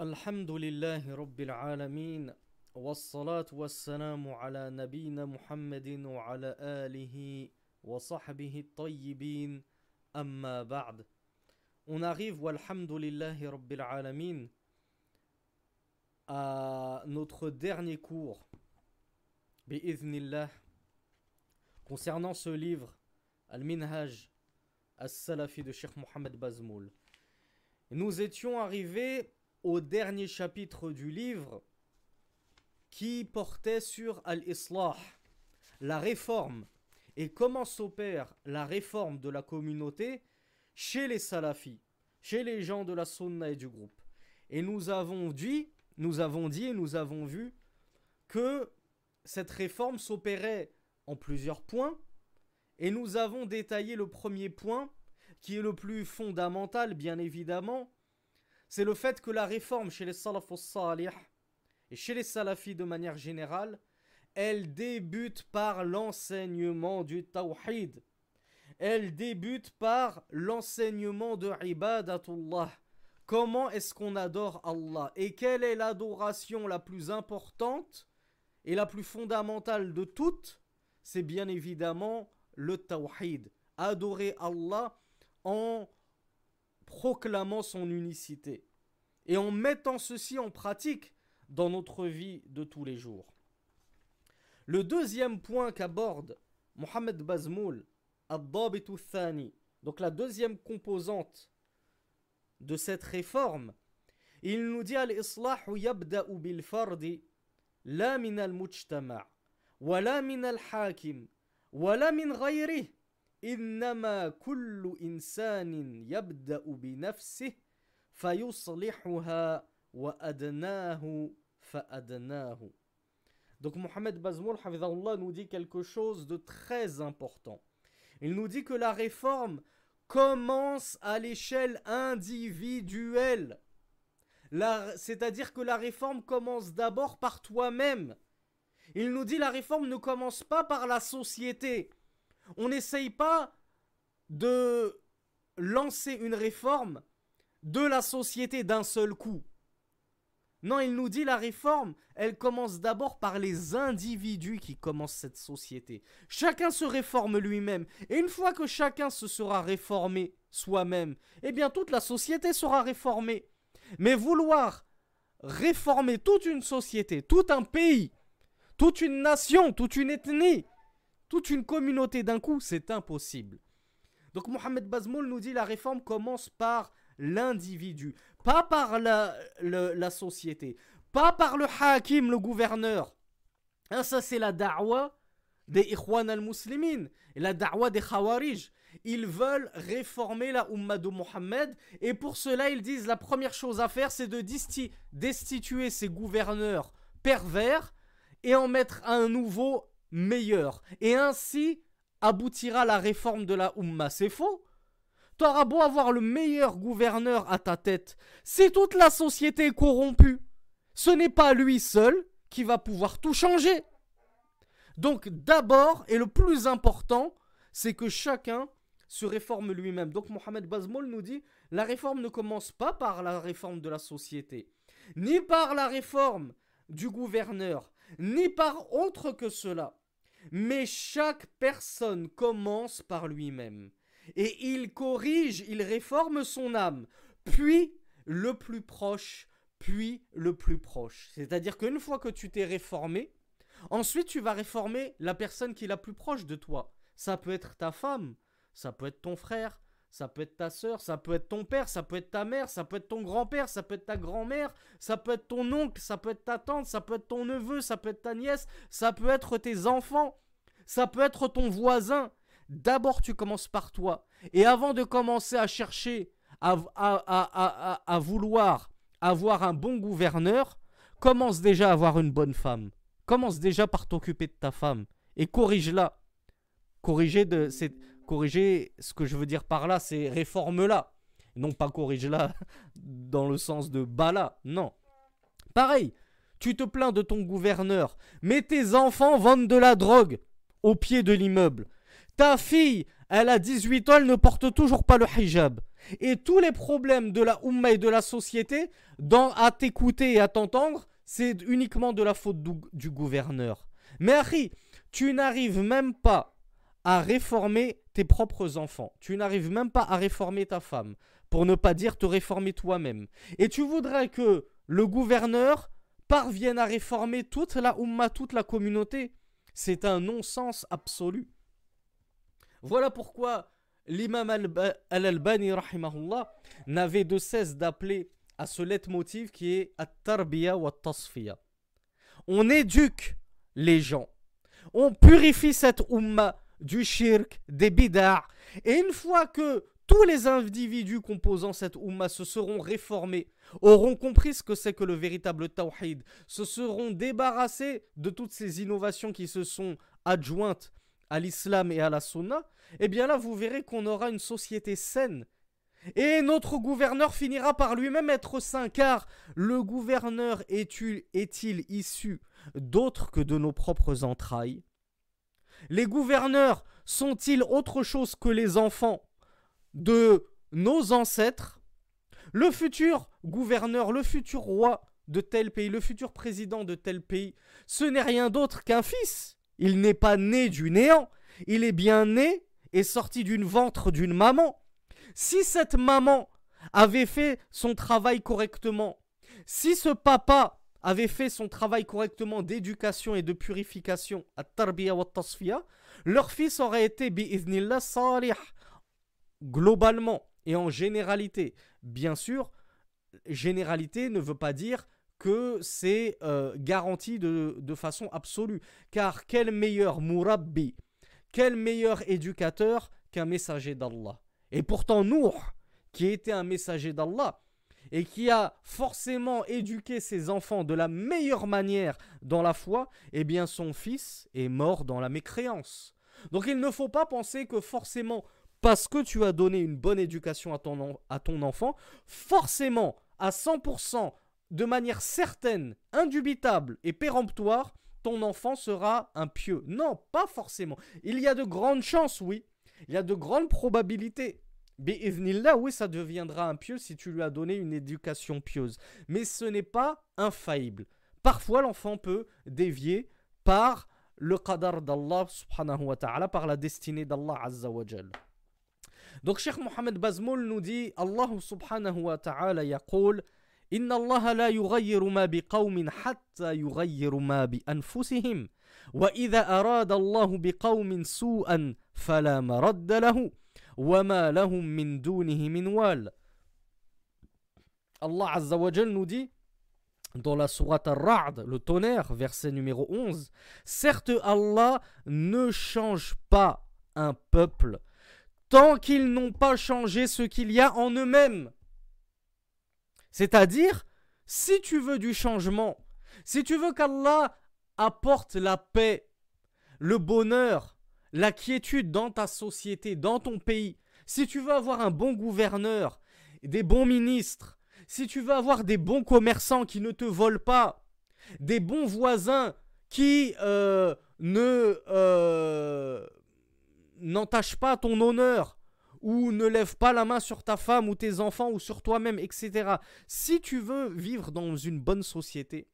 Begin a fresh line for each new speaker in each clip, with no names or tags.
الحمد لله رب العالمين والصلاة والسلام على نبينا محمد وعلى آله وصحبه الطيبين. أما بعد On arrive, والحمد لله رب العالمين à notre dernier cours بإذن الله concernant ce livre المنهج السلفي de Sheikh Mohamed Bazmoul Nous étions arrivés au dernier chapitre du livre qui portait sur Al-Islah, la réforme, et comment s'opère la réforme de la communauté chez les salafis, chez les gens de la sunna et du groupe. Et nous avons dit, nous avons dit nous avons vu que cette réforme s'opérait en plusieurs points, et nous avons détaillé le premier point, qui est le plus fondamental, bien évidemment, c'est le fait que la réforme chez les salih et chez les salafis de manière générale, elle débute par l'enseignement du tawhid. Elle débute par l'enseignement de ibadatullah. Comment est-ce qu'on adore Allah? Et quelle est l'adoration la plus importante et la plus fondamentale de toutes? C'est bien évidemment le tawhid. Adorer Allah en proclamant son unicité et en mettant ceci en pratique dans notre vie de tous les jours. Le deuxième point qu'aborde Mohamed Bazmoul, Thani, donc la deuxième composante de cette réforme, il nous dit Al-Islahu yabda'u bil fardi la min al-mujtama' wa la min al-hakim wa la min إنما كل إنسان يبدأ بنفسه فيصلحها وأدناه فأدناه Donc Mohamed Bazmoul nous dit quelque chose de très important. Il nous dit que la réforme commence à l'échelle individuelle. C'est-à-dire que la réforme commence d'abord par toi-même. Il nous dit la réforme ne commence pas par la société. On n'essaye pas de lancer une réforme de la société d'un seul coup. Non, il nous dit la réforme, elle commence d'abord par les individus qui commencent cette société. Chacun se réforme lui-même. Et une fois que chacun se sera réformé soi-même, eh bien toute la société sera réformée. Mais vouloir réformer toute une société, tout un pays, toute une nation, toute une ethnie, toute une communauté d'un coup, c'est impossible. Donc Mohamed Bazmoul nous dit la réforme commence par l'individu, pas par la, la, société, pas par le hakim, le gouverneur. Hein, ça c'est la da'wa des Ikhwan al-Muslimin, la da'wa des Khawarij. Ils veulent réformer la Ummah de Mohammed et pour cela ils disent la première chose à faire c'est de destituer ces gouverneurs pervers et en mettre un nouveau meilleur. Et ainsi aboutira la réforme de la Ummah. C'est faux. T'auras beau avoir le meilleur gouverneur à ta tête. Si toute la société est corrompue, ce n'est pas lui seul qui va pouvoir tout changer. Donc d'abord, et le plus important, c'est que chacun se réforme lui-même. Donc Mohamed Bazmoul nous dit, la réforme ne commence pas par la réforme de la société, ni par la réforme du gouverneur, ni par autre que cela. Mais chaque personne commence par lui-même. Et il corrige, il réforme son âme. Puis le plus proche, puis le plus proche. C'est-à-dire qu'une fois que tu t'es réformé, ensuite tu vas réformer la personne qui est la plus proche de toi. Ça peut être ta femme, ça peut être ton frère, ça peut être ta soeur, ça peut être ton père, ça peut être ta mère, ça peut être ton grand-père, ça peut être ta grand-mère, ça peut être ton oncle, ça peut être ta tante, ça peut être ton neveu, ça peut être ta nièce, ça peut être tes enfants, ça peut être ton voisin. D'abord, tu commences par toi. Et avant de commencer à chercher, à, à, à, vouloir avoir un bon gouverneur, commence déjà à avoir une bonne femme. Commence déjà par t'occuper de ta femme. Et corrige-la. Corriger de, corriger, ce que je veux dire par là, c'est réforme-la. Non pas corrige-la dans le sens de bala, non. Pareil, tu te plains de ton gouverneur, mais tes enfants vendent de la drogue au pied de l'immeuble. Ta fille, elle a 18 ans, elle ne porte toujours pas le hijab. Et tous les problèmes de la Ummah et de la société, à t'écouter et à t'entendre, c'est uniquement de la faute du, du gouverneur. Mais Harry, tu n'arrives même pas à réformer tes propres enfants. Tu n'arrives même pas à réformer ta femme, pour ne pas dire te réformer toi-même. Et tu voudrais que le gouverneur parvienne à réformer toute la Ummah, toute la communauté? C'est un non-sens absolu. Voilà pourquoi l'imam Al-Albani, n'avait de cesse d'appeler à ce leitmotiv qui est At-Tarbiya wa Tasfiya. On éduque les gens. On purifie cette umma du shirk, des bid'ah. Et une fois que tous les individus composant cette umma se seront réformés, auront compris ce que c'est que le véritable tawhid, se seront débarrassés de toutes ces innovations qui se sont adjointes à l'islam et à la sunna, eh bien là vous verrez qu'on aura une société saine. Et notre gouverneur finira par lui-même être saint, car le gouverneur est-il issu d'autre que de nos propres entrailles? Les gouverneurs sont-ils autre chose que les enfants de nos ancêtres? Le futur gouverneur, le futur roi de tel pays, le futur président de tel pays, ce n'est rien d'autre qu'un fils. Il n'est pas né du néant, il est bien né et sorti d'une ventre d'une maman. Si cette maman avait fait son travail correctement, si ce papa avait fait son travail correctement d'éducation et de purification à tarbiya wa tasfiya, leur fils aurait été bi'idhnillah salih globalement et en généralité. Bien sûr, généralité ne veut pas dire que c'est euh, garanti de, de, façon absolue. Car quel meilleur murabbi, quel meilleur éducateur qu'un messager d'Allah? Et pourtant, Nour, qui était un messager d'Allah, et qui a forcément éduqué ses enfants de la meilleure manière dans la foi, eh bien son fils est mort dans la mécréance. Donc il ne faut pas penser que forcément, parce que tu as donné une bonne éducation à ton, à ton enfant, forcément, à 100%, de manière certaine, indubitable et péremptoire, ton enfant sera un pieux. Non, pas forcément. Il y a de grandes chances, oui. Il y a de grandes probabilités. là, oui, ça deviendra un pieux si tu lui as donné une éducation pieuse. Mais ce n'est pas infaillible. Parfois, l'enfant peut dévier par le qadar d'Allah subhanahu wa ta'ala, par la destinée d'Allah azza wa Donc, Cheikh Mohamed Bazmoul nous dit Allah subhanahu wa ta'ala yaqul إن الله لا يغير ما بقوم حتى يغيروا ما بأنفسهم وإذا أراد الله بقوم سوءا فلا مرد له وما لهم من دونه من وال Allah Azza wa Jal nous dit dans la sourate Ar-Ra'd, le tonnerre, verset numéro 11, certes Allah ne change pas un peuple tant qu'ils n'ont pas changé ce qu'il y a en eux-mêmes. C'est-à-dire, si tu veux du changement, si tu veux qu'Allah apporte la paix, le bonheur, la quiétude dans ta société, dans ton pays, si tu veux avoir un bon gouverneur, des bons ministres, si tu veux avoir des bons commerçants qui ne te volent pas, des bons voisins qui euh, ne euh, n'entachent pas ton honneur, ou ne lève pas la main sur ta femme ou tes enfants ou sur toi-même, etc. Si tu veux vivre dans une bonne société,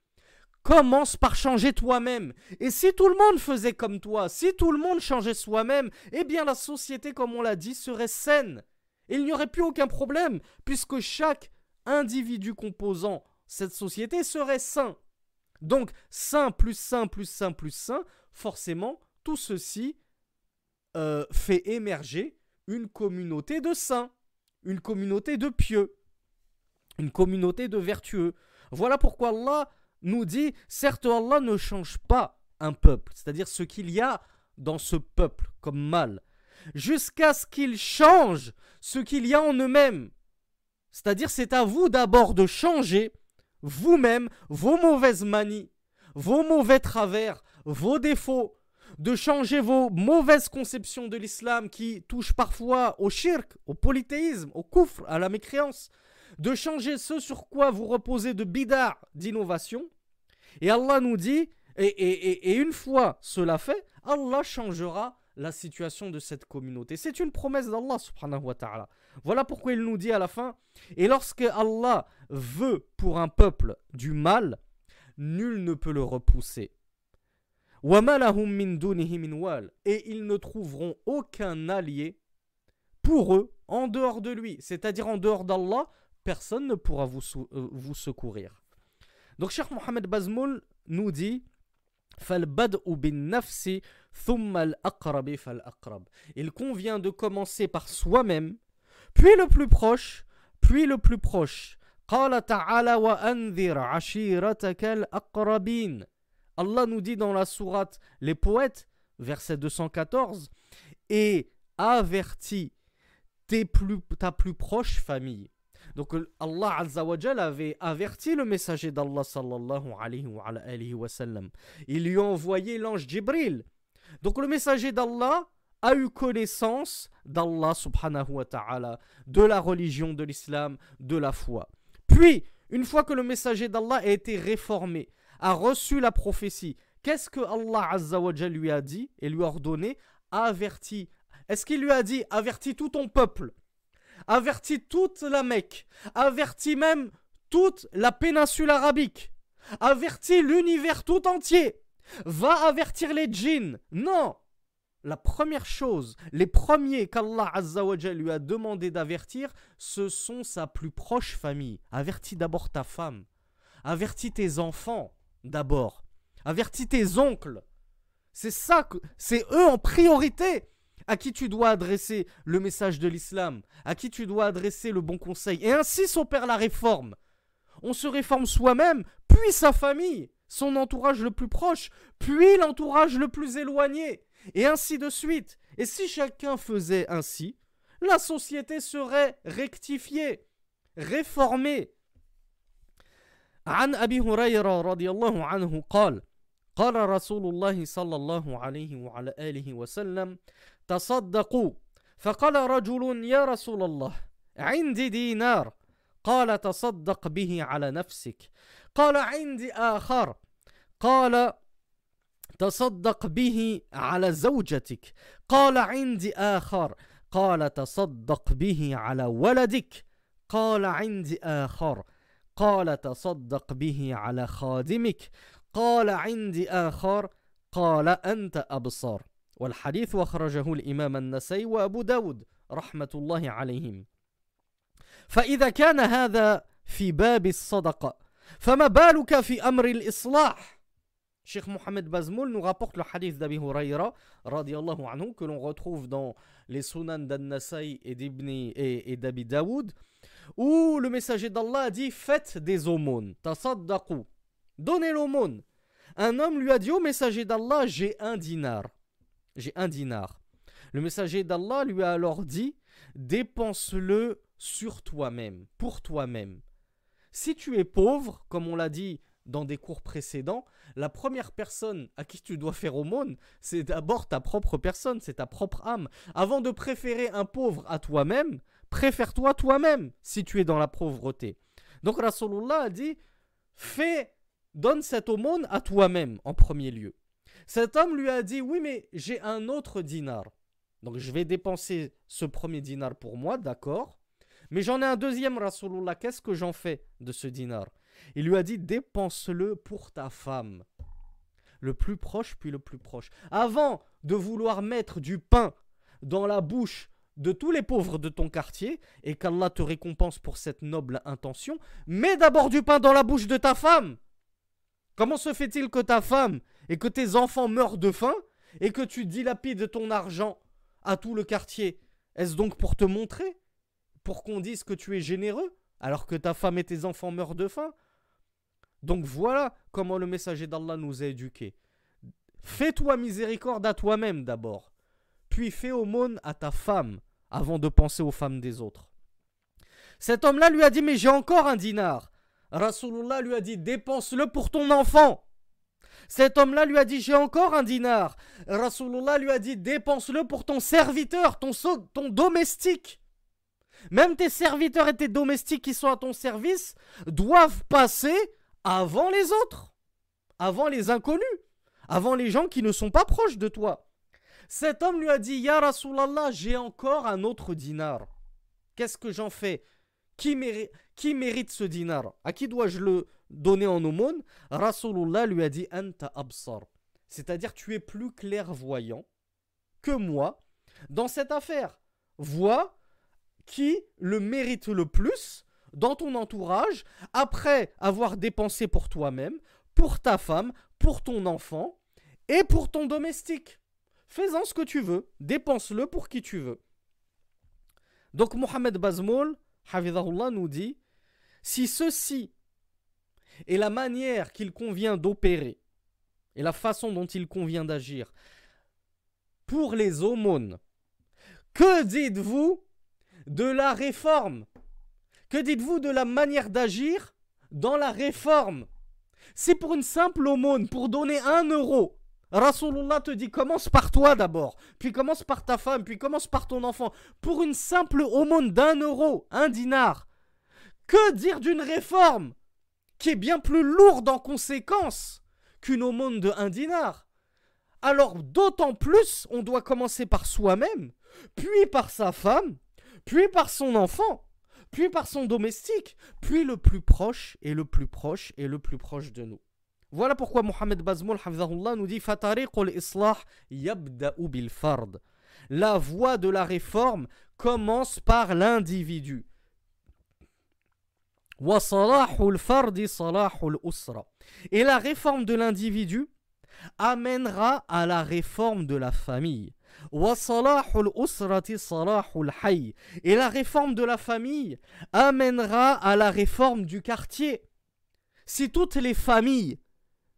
commence par changer toi-même. Et si tout le monde faisait comme toi, si tout le monde changeait soi-même, eh bien la société, comme on l'a dit, serait saine. Il n'y aurait plus aucun problème, puisque chaque individu composant cette société serait sain. Donc, sain plus sain plus sain plus sain, forcément, tout ceci euh, fait émerger une communauté de saints, une communauté de pieux, une communauté de vertueux. Voilà pourquoi Allah nous dit, certes Allah ne change pas un peuple, c'est-à-dire ce qu'il y a dans ce peuple comme mal, jusqu'à ce qu'il change ce qu'il y a en eux-mêmes. C'est-à-dire c'est à vous d'abord de changer vous-même vos mauvaises manies, vos mauvais travers, vos défauts, de changer vos mauvaises conceptions de l'islam qui touchent parfois au shirk, au polythéisme, au kufr, à la mécréance, de changer ce sur quoi vous reposez de bidar, d'innovation. Et Allah nous dit, et, une fois cela fait, Allah changera la situation de cette communauté. C'est une promesse d'Allah subhanahu wa. Voilà pourquoi il nous dit à la fin, et lorsque Allah veut pour un peuple du mal, nul ne peut le repousser. Et ils ne trouveront aucun allié pour eux en dehors de lui, c'est-à-dire en dehors d'Allah, personne ne pourra vous, euh, vous secourir. Donc Cheikh Mohamed Bazmoul nous dit il convient de commencer par soi-même, puis le plus proche, puis le plus proche. Allah nous dit dans la sourate Les Poètes, verset 214, et avertis tes plus, ta plus proche famille. Donc Allah Azzawajal avait averti le messager d'Allah sallallahu alayhi wa, sallam. Il lui a envoyé l'ange Jibril. Donc le messager d'Allah a eu connaissance d'Allah subhanahu wa ta'ala, de la religion de l'islam, de la foi. Puis, une fois que le messager d'Allah a été réformé, a reçu la prophétie, qu'est-ce que Allah Azzawajal lui a dit et lui a ordonné? Averti. Est-ce qu'il lui a dit avertis tout ton peuple? Avertit toute la Mecque, avertit même toute la péninsule arabique, avertit l'univers tout entier, va avertir les djinns. Non La première chose, les premiers qu'Allah lui a demandé d'avertir, ce sont sa plus proche famille. Avertis d'abord ta femme, avertis tes enfants d'abord, avertis tes oncles. C'est ça c'est eux en priorité à qui tu dois adresser le message de l'islam, à qui tu dois adresser le bon conseil. Et ainsi s'opère la réforme. On se réforme soi-même, puis sa famille, son entourage le plus proche, puis l'entourage le plus éloigné, et ainsi de suite. Et si chacun faisait ainsi, la société serait rectifiée, réformée. عن أبي هريرة رضي الله عنه قال قال رسول الله صلى الله عليه وعلى آله وسلم تصدقوا. فقال رجل يا رسول الله عندي دينار. قال تصدق به على نفسك. قال عندي آخر. قال تصدق به على زوجتك. قال عندي آخر. قال تصدق به على ولدك. قال عندي آخر. قال تصدق به على خادمك. قال عندي آخر. قال أنت أبصر. والحديث وخرجه الإمام النسي وأبو داود رحمة الله عليهم فإذا كان هذا في باب الصدقة فما بالك في أمر الإصلاح Cheikh Mohamed Bazmoul nous rapporte le hadith d'Abi Huraira radiallahu anhu que l'on retrouve dans les Sunan d'An-Nasai et d'Ibni et, et d'Abi Daoud où le messager d'Allah dit faites des aumônes tasaddaqu donnez l'aumône un homme lui a dit au messager d'Allah j'ai un dinar j'ai un dinar. Le messager d'Allah lui a alors dit dépense-le sur toi-même, pour toi-même. Si tu es pauvre, comme on l'a dit dans des cours précédents, la première personne à qui tu dois faire aumône, c'est d'abord ta propre personne, c'est ta propre âme. Avant de préférer un pauvre à toi-même, préfère-toi toi-même si tu es dans la pauvreté. Donc Rasulullah a dit fais, donne cette aumône à toi-même en premier lieu. Cet homme lui a dit Oui, mais j'ai un autre dinar. Donc je vais dépenser ce premier dinar pour moi, d'accord. Mais j'en ai un deuxième, Rasulullah. Qu'est-ce que j'en fais de ce dinar? Il lui a dit Dépense-le pour ta femme. Le plus proche, puis le plus proche. Avant de vouloir mettre du pain dans la bouche de tous les pauvres de ton quartier et qu'Allah te récompense pour cette noble intention, mets d'abord du pain dans la bouche de ta femme. Comment se fait-il que ta femme et que tes enfants meurent de faim et que tu dilapides ton argent à tout le quartier Est-ce donc pour te montrer Pour qu'on dise que tu es généreux alors que ta femme et tes enfants meurent de faim? Donc voilà comment le messager d'Allah nous a éduqués. Fais-toi miséricorde à toi-même d'abord, puis fais aumône à ta femme avant de penser aux femmes des autres. Cet homme-là lui a dit Mais j'ai encore un dinar. Rasulullah lui a dit dépense-le pour ton enfant. Cet homme-là lui a dit j'ai encore un dinar. Rasulullah lui a dit dépense-le pour ton serviteur, ton, domestique. Même tes serviteurs et tes domestiques qui sont à ton service doivent passer avant les autres, avant les inconnus, avant les gens qui ne sont pas proches de toi. Cet homme lui a dit Ya Rasulallah, j'ai encore un autre dinar. Qu'est-ce que j'en fais? Qui, mérite ce dinar? À qui dois-je le donner en aumône Rasulullah lui a dit Anta absar. C'est-à-dire, tu es plus clairvoyant que moi dans cette affaire. Vois qui le mérite le plus dans ton entourage après avoir dépensé pour toi-même, pour ta femme, pour ton enfant et pour ton domestique. Fais-en ce que tu veux, dépense-le pour qui tu veux. Donc Mohamed Bazmoul, nous dit si ceci est la manière qu'il convient d'opérer et la façon dont il convient d'agir pour les aumônes, que dites-vous de la réforme? Que dites-vous de la manière d'agir dans la réforme? C'est pour une simple aumône, pour donner un euro. Rasulullah te dit commence par toi d'abord, puis commence par ta femme, puis commence par ton enfant. Pour une simple aumône d'un euro, un dinar. Que dire d'une réforme? Qui est bien plus lourde en conséquence qu'une aumône de un dinar Alors d'autant plus, on doit commencer par soi-même, puis par sa femme, puis par son enfant, puis par son domestique, puis le plus proche et le plus proche et le plus proche de nous. Voilà pourquoi Mohamed Bazmoul nous dit islah bil fard. La voie de la réforme commence par l'individu. Et la réforme de l'individu amènera à la réforme de la famille. Et la réforme de la famille amènera à la réforme du quartier. Si toutes les familles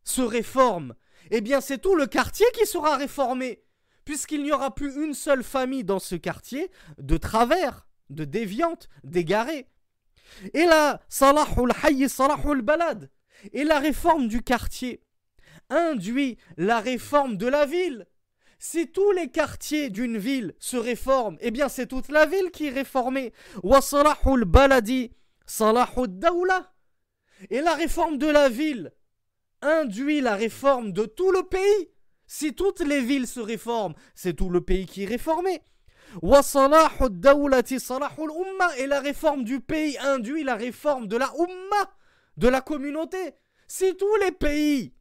se réforment, eh bien c'est tout le quartier qui sera réformé, puisqu'il n'y aura plus une seule famille dans ce quartier de travers, de déviante, d'égarée. Et la réforme du quartier induit la réforme de la ville. Si tous les quartiers d'une ville se réforment, eh bien c'est toute la ville qui est réformée. baladi Et la réforme de la ville induit la réforme de tout le pays. Si toutes les villes se réforment, c'est tout le pays qui est réformé. Et la réforme du pays induit la réforme de la umma, de la communauté. Si tous les pays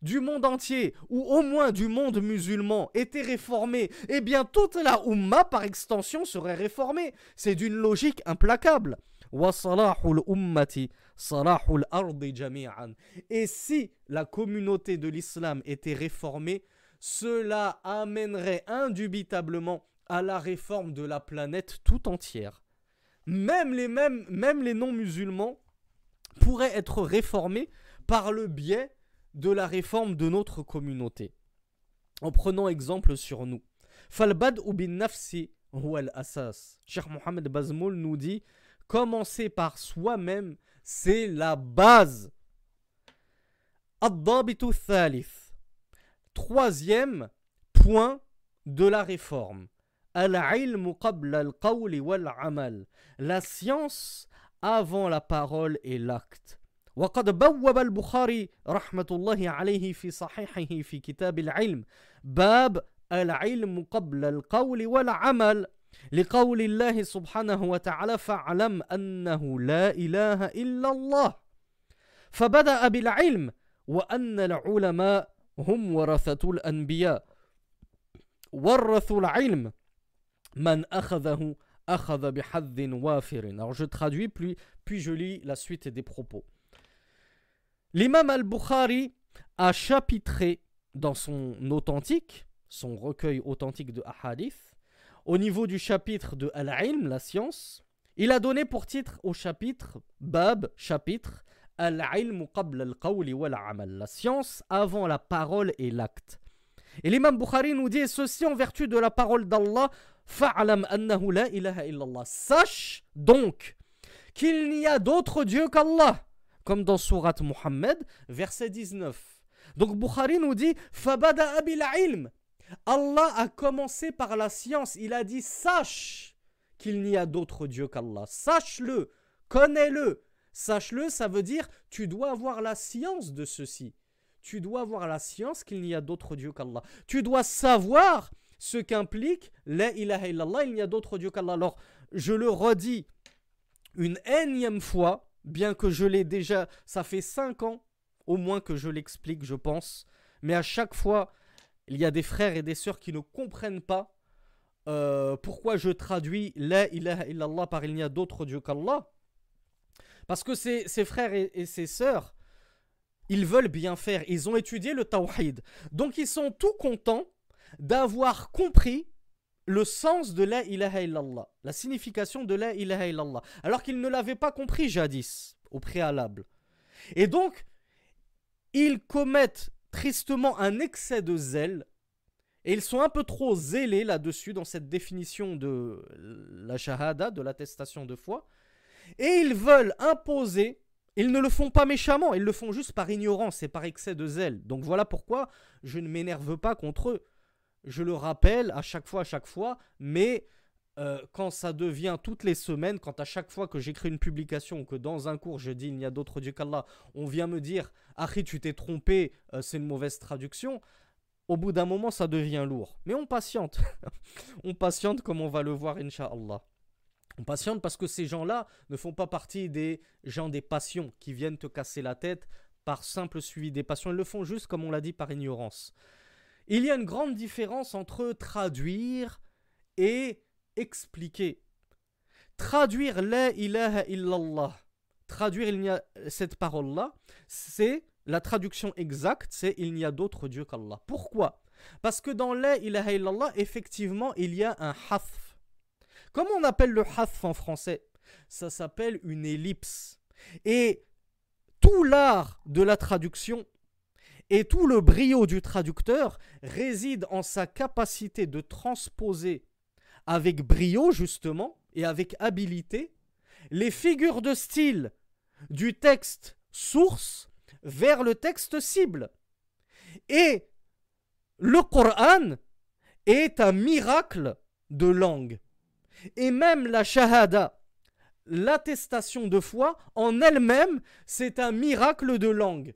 du monde entier, ou au moins du monde musulman, étaient réformés, eh bien toute la umma par extension serait réformée. C'est d'une logique implacable. Et si la communauté de l'islam était réformée, cela amènerait indubitablement à la réforme de la planète tout entière. Même les, mêmes, non-musulmans pourraient être réformés par le biais de la réforme de notre communauté. En prenant exemple sur nous. Falbad ou bin nafsi asas. Cheikh Mohamed Bazmoul nous dit commencer par soi-même, c'est la base. Troisième point de la réforme. La science avant la parole et l'acte. وقد بوب البخاري رحمة الله عليه في صحيحه في كتاب العلم باب العلم قبل القول والعمل. لقول الله سبحانه وتعالى فاعلم أنه لا إله إلا الله. فبدأ بالعلم وأن العلماء هم ورثة الأنبياء. ورثوا العلم. Man Alors je traduis, puis, je lis la suite des propos. L'imam al-Bukhari a chapitré dans son authentique, son recueil authentique de hadith, au niveau du chapitre de Al-Ilm, la science, il a donné pour titre au chapitre, Bab, chapitre, Al-Ilm qabla al-qawli wal-amal, la science avant la parole et l'acte. Et l'imam Bukhari nous dit ceci en vertu de la parole d'Allah fa'alam illallah. Sache donc qu'il n'y a d'autre Dieu qu'Allah, comme dans Surat Muhammad, verset 19. Donc Bukhari nous dit, fabada abil ilm, Allah a commencé par la science. Il a dit sache qu'il n'y a d'autre Dieu qu'Allah. Sache-le, connais-le. Sache-le, ça veut dire tu dois avoir la science de ceci. Tu dois avoir la science qu'il n'y a d'autre Dieu qu'Allah. Tu dois savoir ce qu'implique la ilaha illallah, il n'y a d'autre Dieu qu'Allah. Alors, je le redis une énième fois, bien que je l'ai déjà, ça fait cinq ans au moins que je l'explique, je pense, mais à chaque fois, il y a des frères et des sœurs qui ne comprennent pas euh, pourquoi je traduis la ilaha illallah par il n'y a d'autre Dieu qu'Allah. Parce que ces, frères et, et ces sœurs, ils veulent bien faire, ils ont étudié le tawhid. Donc ils sont tout contents d'avoir compris le sens de la ilaha la signification de la ilaha alors qu'ils ne l'avaient pas compris jadis, au préalable. Et donc, ils commettent tristement un excès de zèle, et ils sont un peu trop zélés là-dessus, dans cette définition de la shahada, de l'attestation de foi, et ils veulent imposer ils ne le font pas méchamment, ils le font juste par ignorance et par excès de zèle. Donc voilà pourquoi je ne m'énerve pas contre eux. Je le rappelle à chaque fois, à chaque fois, mais euh, quand ça devient toutes les semaines, quand à chaque fois que j'écris une publication que dans un cours je dis il n'y a d'autre Dieu qu'Allah, on vient me dire Harry, tu t'es trompé, euh, c'est une mauvaise traduction. Au bout d'un moment, ça devient lourd. Mais on patiente. on patiente comme on va le voir, Inch'Allah. On patiente parce que ces gens-là ne font pas partie des gens des passions qui viennent te casser la tête par simple suivi des passions. Ils le font juste, comme on l'a dit, par ignorance. Il y a une grande différence entre traduire et expliquer. Traduire la ilaha illallah, traduire il y a cette parole-là, c'est la traduction exacte, c'est il n'y a d'autre Dieu qu'Allah. Pourquoi? Parce que dans la ilaha illallah, effectivement, il y a un haf Comment on appelle le haf en français Ça s'appelle une ellipse. Et tout l'art de la traduction et tout le brio du traducteur réside en sa capacité de transposer avec brio justement et avec habileté les figures de style du texte source vers le texte cible. Et le Coran est un miracle de langue. Et même la shahada, l'attestation de foi, en elle-même, c'est un miracle de langue.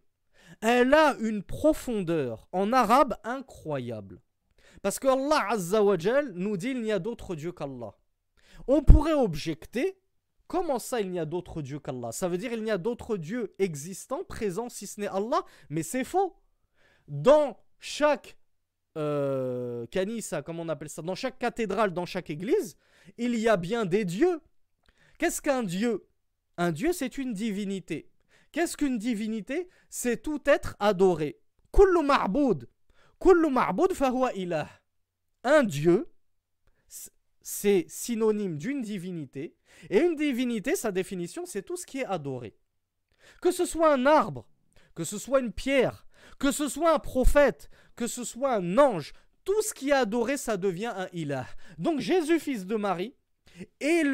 Elle a une profondeur en arabe incroyable. Parce que Allah Azza nous dit il n'y a d'autre Dieu qu'Allah. On pourrait objecter Comment ça, il n'y a d'autre Dieu qu'Allah? Ça veut dire il n'y a d'autres dieux existants, présents, si ce n'est Allah, mais c'est faux. Dans chaque euh, kanisa, comment on appelle ça Dans chaque cathédrale, dans chaque église, il y a bien des dieux. Qu'est-ce qu'un dieu? Un dieu, c'est une divinité. Qu'est-ce qu'une divinité? C'est tout être adoré. Kullu ma'boud. Kullu ma'boud fahuwa ilah. Un dieu, c'est synonyme d'une divinité. Et une divinité, sa définition, c'est tout ce qui est adoré. Que ce soit un arbre, que ce soit une pierre, que ce soit un prophète, que ce soit un ange, tout ce qui est adoré, ça devient un ilah. Donc Jésus, fils de Marie, est,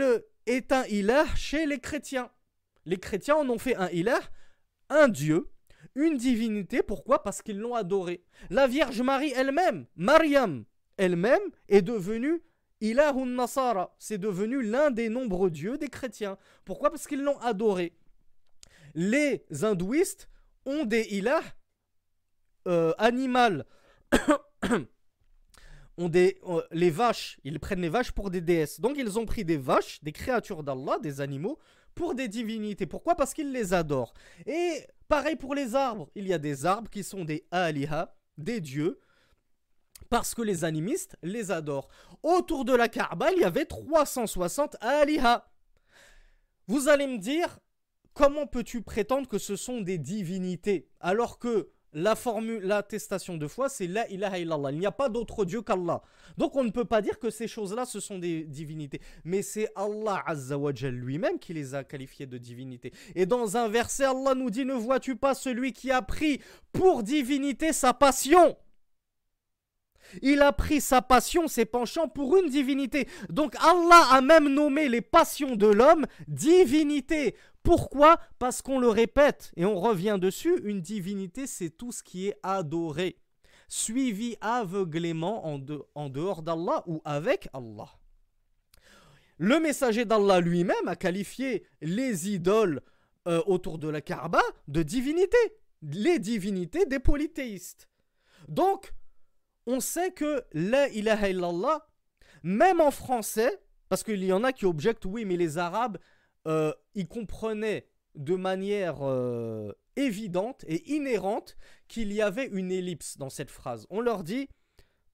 est un ilah chez les chrétiens. Les chrétiens en ont fait un ilah, un dieu, une divinité. Pourquoi? Parce qu'ils l'ont adoré. La Vierge Marie elle-même, Mariam, elle-même, est devenue Ilahun Nasara. C'est devenu l'un des nombreux dieux des chrétiens. Pourquoi? Parce qu'ils l'ont adoré. Les hindouistes ont des ilahs euh, animales. euh, les vaches, ils prennent les vaches pour des déesses. Donc ils ont pris des vaches, des créatures d'Allah, des animaux, pour des divinités. Pourquoi? Parce qu'ils les adorent. Et pareil pour les arbres. Il y a des arbres qui sont des aliha, des dieux, parce que les animistes les adorent. Autour de la Kaaba, il y avait 360 aliha. Vous allez me dire, comment peux-tu prétendre que ce sont des divinités? Alors que la formule, l'attestation de foi, c'est la ilaha illallah. Il n'y a pas d'autre Dieu qu'Allah. Donc on ne peut pas dire que ces choses-là, ce sont des divinités. Mais c'est Allah Azzawajal lui-même qui les a qualifiées de divinités. Et dans un verset, Allah nous dit, ne vois-tu pas celui qui a pris pour divinité sa passion? Il a pris sa passion, ses penchants pour une divinité. Donc Allah a même nommé les passions de l'homme divinité. Pourquoi? Parce qu'on le répète et on revient dessus, une divinité c'est tout ce qui est adoré, suivi aveuglément en, dehors d'Allah ou avec Allah. Le messager d'Allah lui-même a qualifié les idoles euh, autour de la Kaaba de divinités, les divinités des polythéistes. Donc, on sait que la ilaha illallah, même en français, parce qu'il y en a qui objectent, oui, mais les Arabes, euh, ils comprenaient de manière euh, évidente et inhérente qu'il y avait une ellipse dans cette phrase. On leur dit,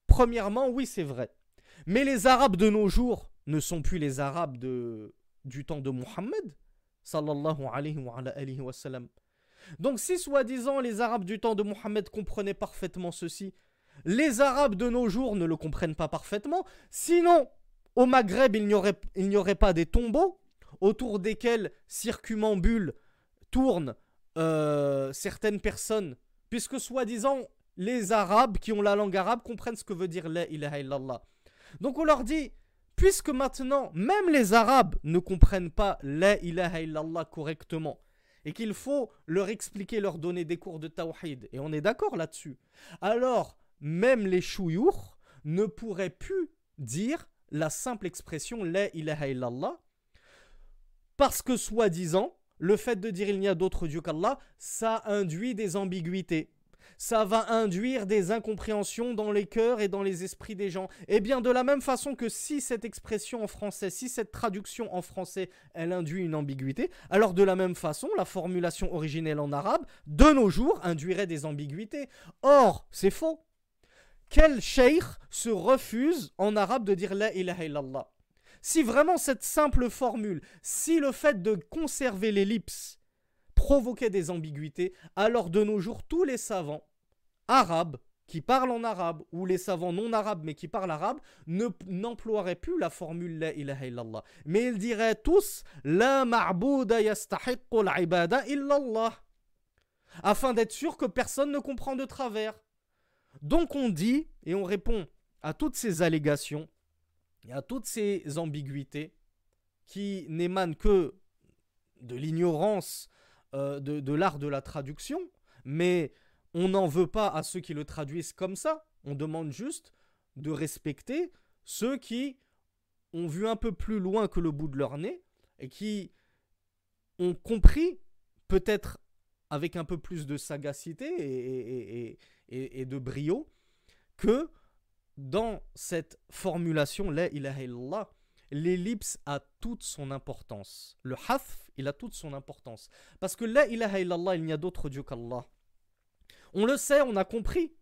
premièrement, oui, c'est vrai. Mais les Arabes de nos jours ne sont plus les Arabes du temps de Mohammed, sallallahu. Donc si soi-disant les Arabes du temps de Mohammed comprenaient parfaitement ceci, les Arabes de nos jours ne le comprennent pas parfaitement, sinon au Maghreb il n'y aurait, pas des tombeaux autour desquels circumambulent, tournent euh, certaines personnes, puisque soi-disant les Arabes qui ont la langue arabe comprennent ce que veut dire la ilaha illallah. Donc on leur dit, puisque maintenant même les Arabes ne comprennent pas la ilaha illallah correctement, et qu'il faut leur expliquer, leur donner des cours de tawhid, et on est d'accord là-dessus, alors même les chouyours ne pourraient plus dire la simple expression la ilaha illallah, parce que soi-disant, le fait de dire il n'y a d'autre Dieu qu'Allah, ça induit des ambiguïtés. Ça va induire des incompréhensions dans les cœurs et dans les esprits des gens. Et eh bien de la même façon que si cette expression en français, si cette traduction en français, elle induit une ambiguïté, alors de la même façon, la formulation originelle en arabe, de nos jours, induirait des ambiguïtés. Or, c'est faux. Quel cheikh se refuse en arabe de dire la ilaha illallah? Si vraiment cette simple formule, si le fait de conserver l'ellipse provoquait des ambiguïtés, alors de nos jours, tous les savants arabes qui parlent en arabe ou les savants non arabes mais qui parlent arabe n'emploieraient plus la formule la ilaha illallah. Mais ils diraient tous la ma'bouda yastahiqqu ibada illallah. Afin d'être sûr que personne ne comprend de travers. Donc on dit et on répond à toutes ces allégations y a toutes ces ambiguïtés qui n'émanent que de l'ignorance euh, de, l'art de la traduction, mais on n'en veut pas à ceux qui le traduisent comme ça. On demande juste de respecter ceux qui ont vu un peu plus loin que le bout de leur nez et qui ont compris, peut-être avec un peu plus de sagacité et de brio, que dans cette formulation, la ilaha l'ellipse a toute son importance. Le haf, il a toute son importance. Parce que la ilaha il n'y a d'autre Dieu qu'Allah. On le sait, on a compris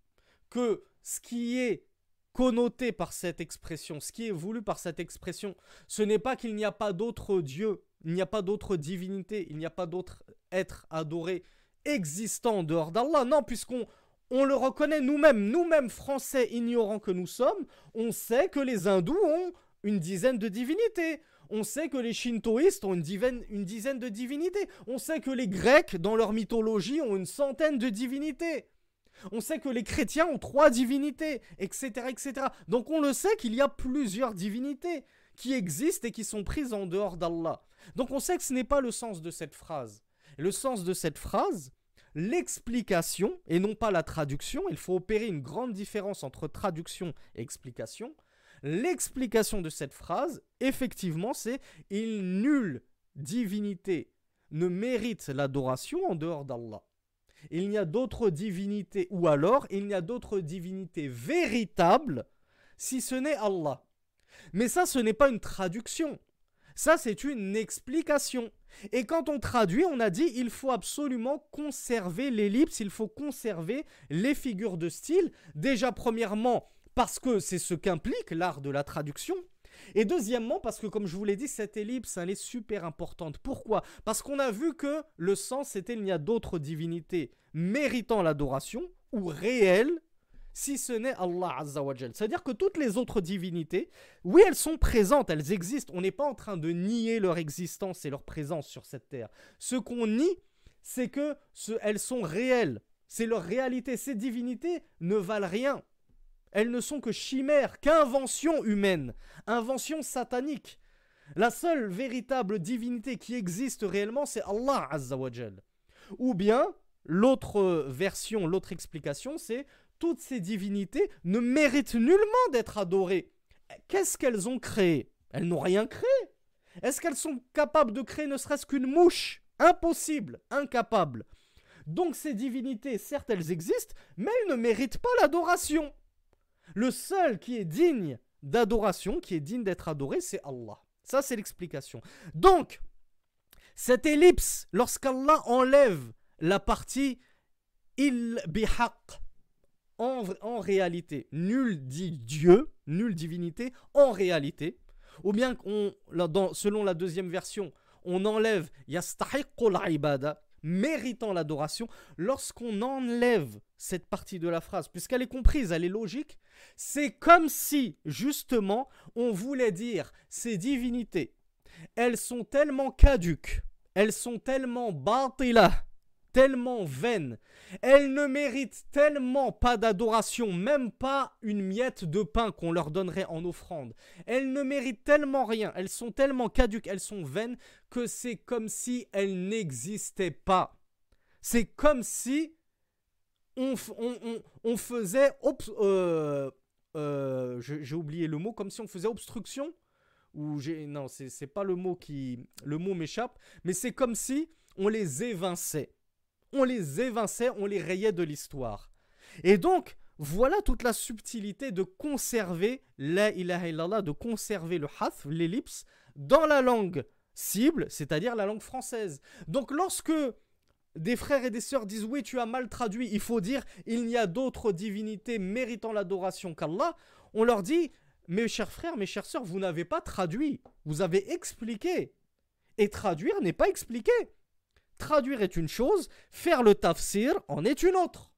que ce qui est connoté par cette expression, ce qui est voulu par cette expression, ce n'est pas qu'il n'y a pas d'autre Dieu, il n'y a pas d'autre divinité, il n'y a pas d'autre être adoré existant en dehors d'Allah. Non, puisqu'on on le reconnaît nous-mêmes, nous-mêmes français ignorants que nous sommes, on sait que les hindous ont une dizaine de divinités. On sait que les shintoïstes ont une dizaine, une dizaine de divinités. On sait que les grecs, dans leur mythologie, ont une centaine de divinités. On sait que les chrétiens ont trois divinités, etc., etc. Donc on le sait qu'il y a plusieurs divinités qui existent et qui sont prises en dehors d'Allah. Donc on sait que ce n'est pas le sens de cette phrase. Le sens de cette phrase, l'explication et non pas la traduction. Il faut opérer une grande différence entre traduction et explication. L'explication de cette phrase, effectivement, c'est il nulle divinité ne mérite l'adoration en dehors d'Allah. Il n'y a d'autres divinités, ou alors il n'y a d'autres divinités véritables si ce n'est Allah. Mais ça, ce n'est pas une traduction. Ça, c'est une explication. Et quand on traduit, on a dit il faut absolument conserver l'ellipse, il faut conserver les figures de style. Déjà, premièrement, parce que c'est ce qu'implique l'art de la traduction. Et deuxièmement, parce que comme je vous l'ai dit, cette ellipse, elle est super importante. Pourquoi? Parce qu'on a vu que le sens, c'était il n'y a d'autres divinités méritant l'adoration ou réelles si ce n'est Allah Azzawajal. C'est-à-dire que toutes les autres divinités, oui, elles sont présentes, elles existent. On n'est pas en train de nier leur existence et leur présence sur cette terre. Ce qu'on nie, c'est que elles sont réelles. C'est leur réalité. Ces divinités ne valent rien. Elles ne sont que chimères, qu'inventions humaines, inventions sataniques. La seule véritable divinité qui existe réellement, c'est Allah Azzawajal. Ou bien, l'autre version, l'autre explication, c'est toutes ces divinités ne méritent nullement d'être adorées. Qu'est-ce qu'elles ont créé? Elles n'ont rien créé. Est-ce qu'elles sont capables de créer ne serait-ce qu'une mouche? Impossible, incapable. Donc ces divinités, certes, elles existent, mais elles ne méritent pas l'adoration. Le seul qui est digne d'adoration, qui est digne d'être adoré, c'est Allah. Ça, c'est l'explication. Donc, cette ellipse, lorsqu'Allah enlève la partie il bihaq, en, réalité, nul dit Dieu, nulle divinité, en réalité, ou bien on, selon la deuxième version, on enlève yastahiqul méritant l'adoration, lorsqu'on enlève cette partie de la phrase, puisqu'elle est comprise, elle est logique, c'est comme si, justement, on voulait dire ces divinités, elles sont tellement caduques, elles sont tellement batila, tellement vaines, elles ne méritent tellement pas d'adoration, même pas une miette de pain qu'on leur donnerait en offrande. Elles ne méritent tellement rien, elles sont tellement caduques, elles sont vaines, que c'est comme si elles n'existaient pas. C'est comme si on, faisait... Euh, euh, j'ai oublié le mot, comme si on faisait obstruction. Ou non, c'est pas le mot qui... Le mot m'échappe, mais c'est comme si on les évinçait on les évinçait, on les rayait de l'histoire. Et donc, voilà toute la subtilité de conserver la ilaha illallah, de conserver le hath, l'ellipse, dans la langue cible, c'est-à-dire la langue française. Donc lorsque des frères et des sœurs disent oui, tu as mal traduit, il faut dire il n'y a d'autres divinités méritant l'adoration qu'Allah, on leur dit mes chers frères, mes chères sœurs, vous n'avez pas traduit, vous avez expliqué. Et traduire n'est pas expliquer. Traduire est une chose, faire le tafsir en est une autre.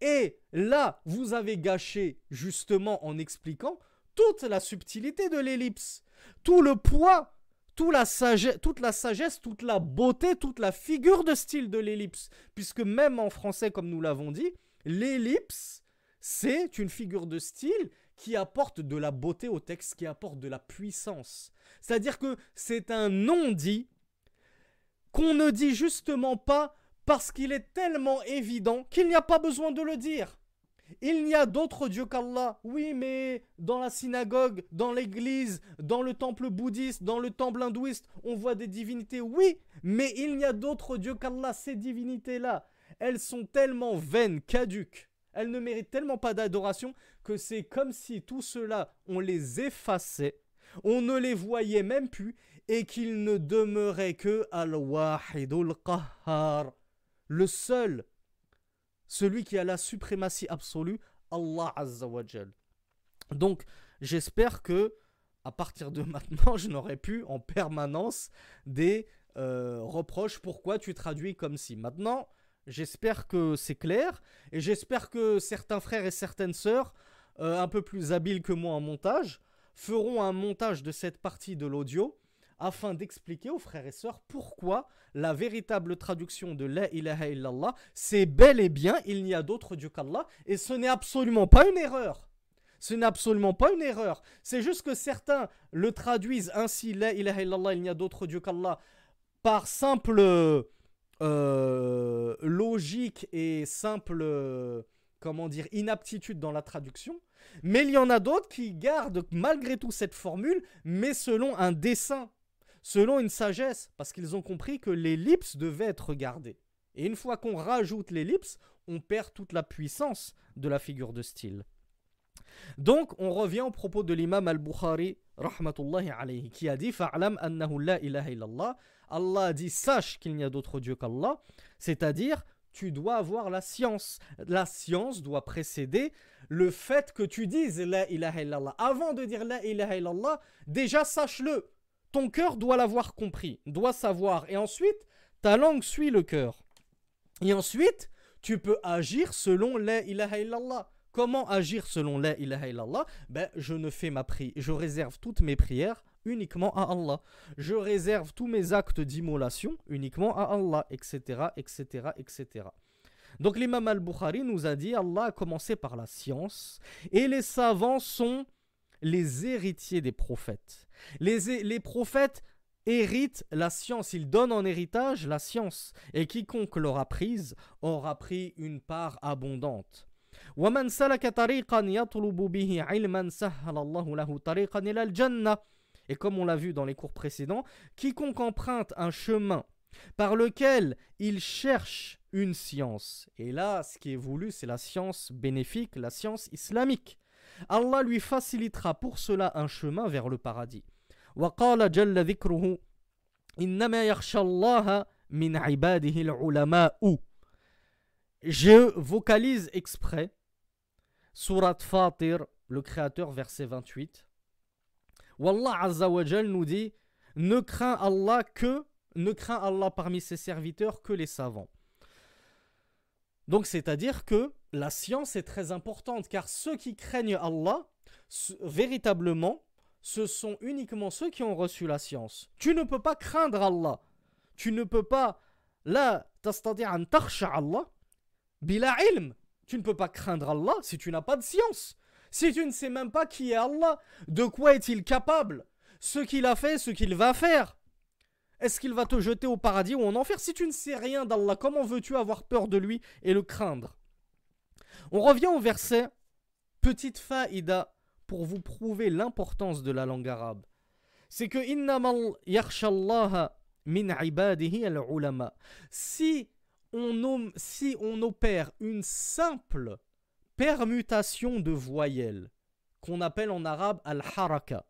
Et là, vous avez gâché justement en expliquant toute la subtilité de l'ellipse, tout le poids, toute la, sagesse, toute la beauté, toute la figure de style de l'ellipse. Puisque même en français, comme nous l'avons dit, l'ellipse, c'est une figure de style qui apporte de la beauté au texte, qui apporte de la puissance. C'est-à-dire que c'est un non-dit qu'on ne dit justement pas parce qu'il est tellement évident qu'il n'y a pas besoin de le dire. Il n'y a d'autres dieux qu'Allah. Oui, mais dans la synagogue, dans l'église, dans le temple bouddhiste, dans le temple hindouiste, on voit des divinités. Oui, mais il n'y a d'autres dieux qu'Allah. Ces divinités-là, elles sont tellement vaines, caduques. Elles ne méritent tellement pas d'adoration que c'est comme si tout cela, on les effaçait. On ne les voyait même plus et qu'il ne demeurait que Al-Wahidul Qahhar, le seul, celui qui a la suprématie absolue, Allah Azza Donc, j'espère que à partir de maintenant, je n'aurai plus en permanence des euh, reproches pourquoi tu traduis comme si. Maintenant, j'espère que c'est clair et j'espère que certains frères et certaines sœurs, euh, un peu plus habiles que moi en montage, feront un montage de cette partie de l'audio afin d'expliquer aux frères et sœurs pourquoi la véritable traduction de La ilaha illallah, c'est bel et bien il n'y a d'autre Dieu qu'Allah, et ce n'est absolument pas une erreur. Ce n'est absolument pas une erreur. C'est juste que certains le traduisent ainsi, La ilaha illallah, il n'y a d'autre Dieu qu'Allah, par simple euh, logique et simple, comment dire, inaptitude dans la traduction. Mais il y en a d'autres qui gardent malgré tout cette formule, mais selon un dessin selon une sagesse, parce qu'ils ont compris que l'ellipse devait être gardée. Et une fois qu'on rajoute l'ellipse, on perd toute la puissance de la figure de style. Donc, on revient au propos de l'imam al-Bukhari, qui a dit Fa'alam annahu la. Allah dit Sache qu'il n'y a d'autre Dieu qu'Allah. C'est-à-dire, tu dois avoir la science. La science doit précéder le fait que tu dises La ilaha illallah. Avant de dire La ilaha illallah, déjà sache-le ton cœur doit l'avoir compris, doit savoir. Et ensuite, ta langue suit le cœur. Et ensuite, tu peux agir selon la. Comment agir selon la Ben, je ne fais ma prière, je réserve toutes mes prières uniquement à Allah. Je réserve tous mes actes d'immolation uniquement à Allah, etc., etc., etc. Donc l'imam al-Bukhari nous a dit Allah a commencé par la science et les savants sont les héritiers des prophètes. Les, prophètes héritent la science, ils donnent en héritage la science, et quiconque l'aura prise aura pris une part abondante. Et comme on l'a vu dans les cours précédents, quiconque emprunte un chemin par lequel il cherche une science, et là ce qui est voulu c'est la science bénéfique, la science islamique, Allah lui facilitera pour cela un chemin vers le paradis. وقال جل ذكره إنما يخشى الله من عباده العلماء Je vocalise exprès Surat Fatir, le Créateur, verset 28. Wallah Azza wa Jal nous dit Ne crains Allah que, ne crains Allah parmi ses serviteurs que les savants. Donc c'est-à-dire que la science est très importante car ceux qui craignent Allah, véritablement, ce sont uniquement ceux qui ont reçu la science. Tu ne peux pas craindre Allah. Tu ne peux pas la Allah bila ilm. Tu ne peux pas craindre Allah si tu n'as pas de science. Si tu ne sais même pas qui est Allah, de quoi est-il capable? Ce qu'il a fait, ce qu'il va faire. Est-ce qu'il va te jeter au paradis ou en enfer? Si tu ne sais rien d'Allah, comment veux-tu avoir peur de lui et le craindre? On revient au verset Petite faïda pour vous prouver l'importance de la langue arabe. C'est que min. Si on, si on opère une simple permutation de voyelles qu'on appelle en arabe al-haraka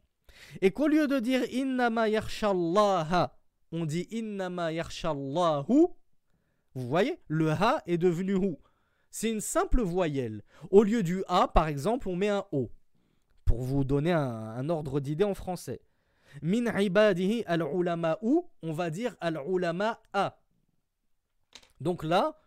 et qu'au lieu de dire innama yakhshallaha on dit innama yarshallahu. Vous voyez, le ha est devenu hu. C'est une simple voyelle. Au lieu du a, par exemple, on met un o. Pour vous donner un, ordre d'idée en français. Min ibadihi al ou on va dire al a. Donc là,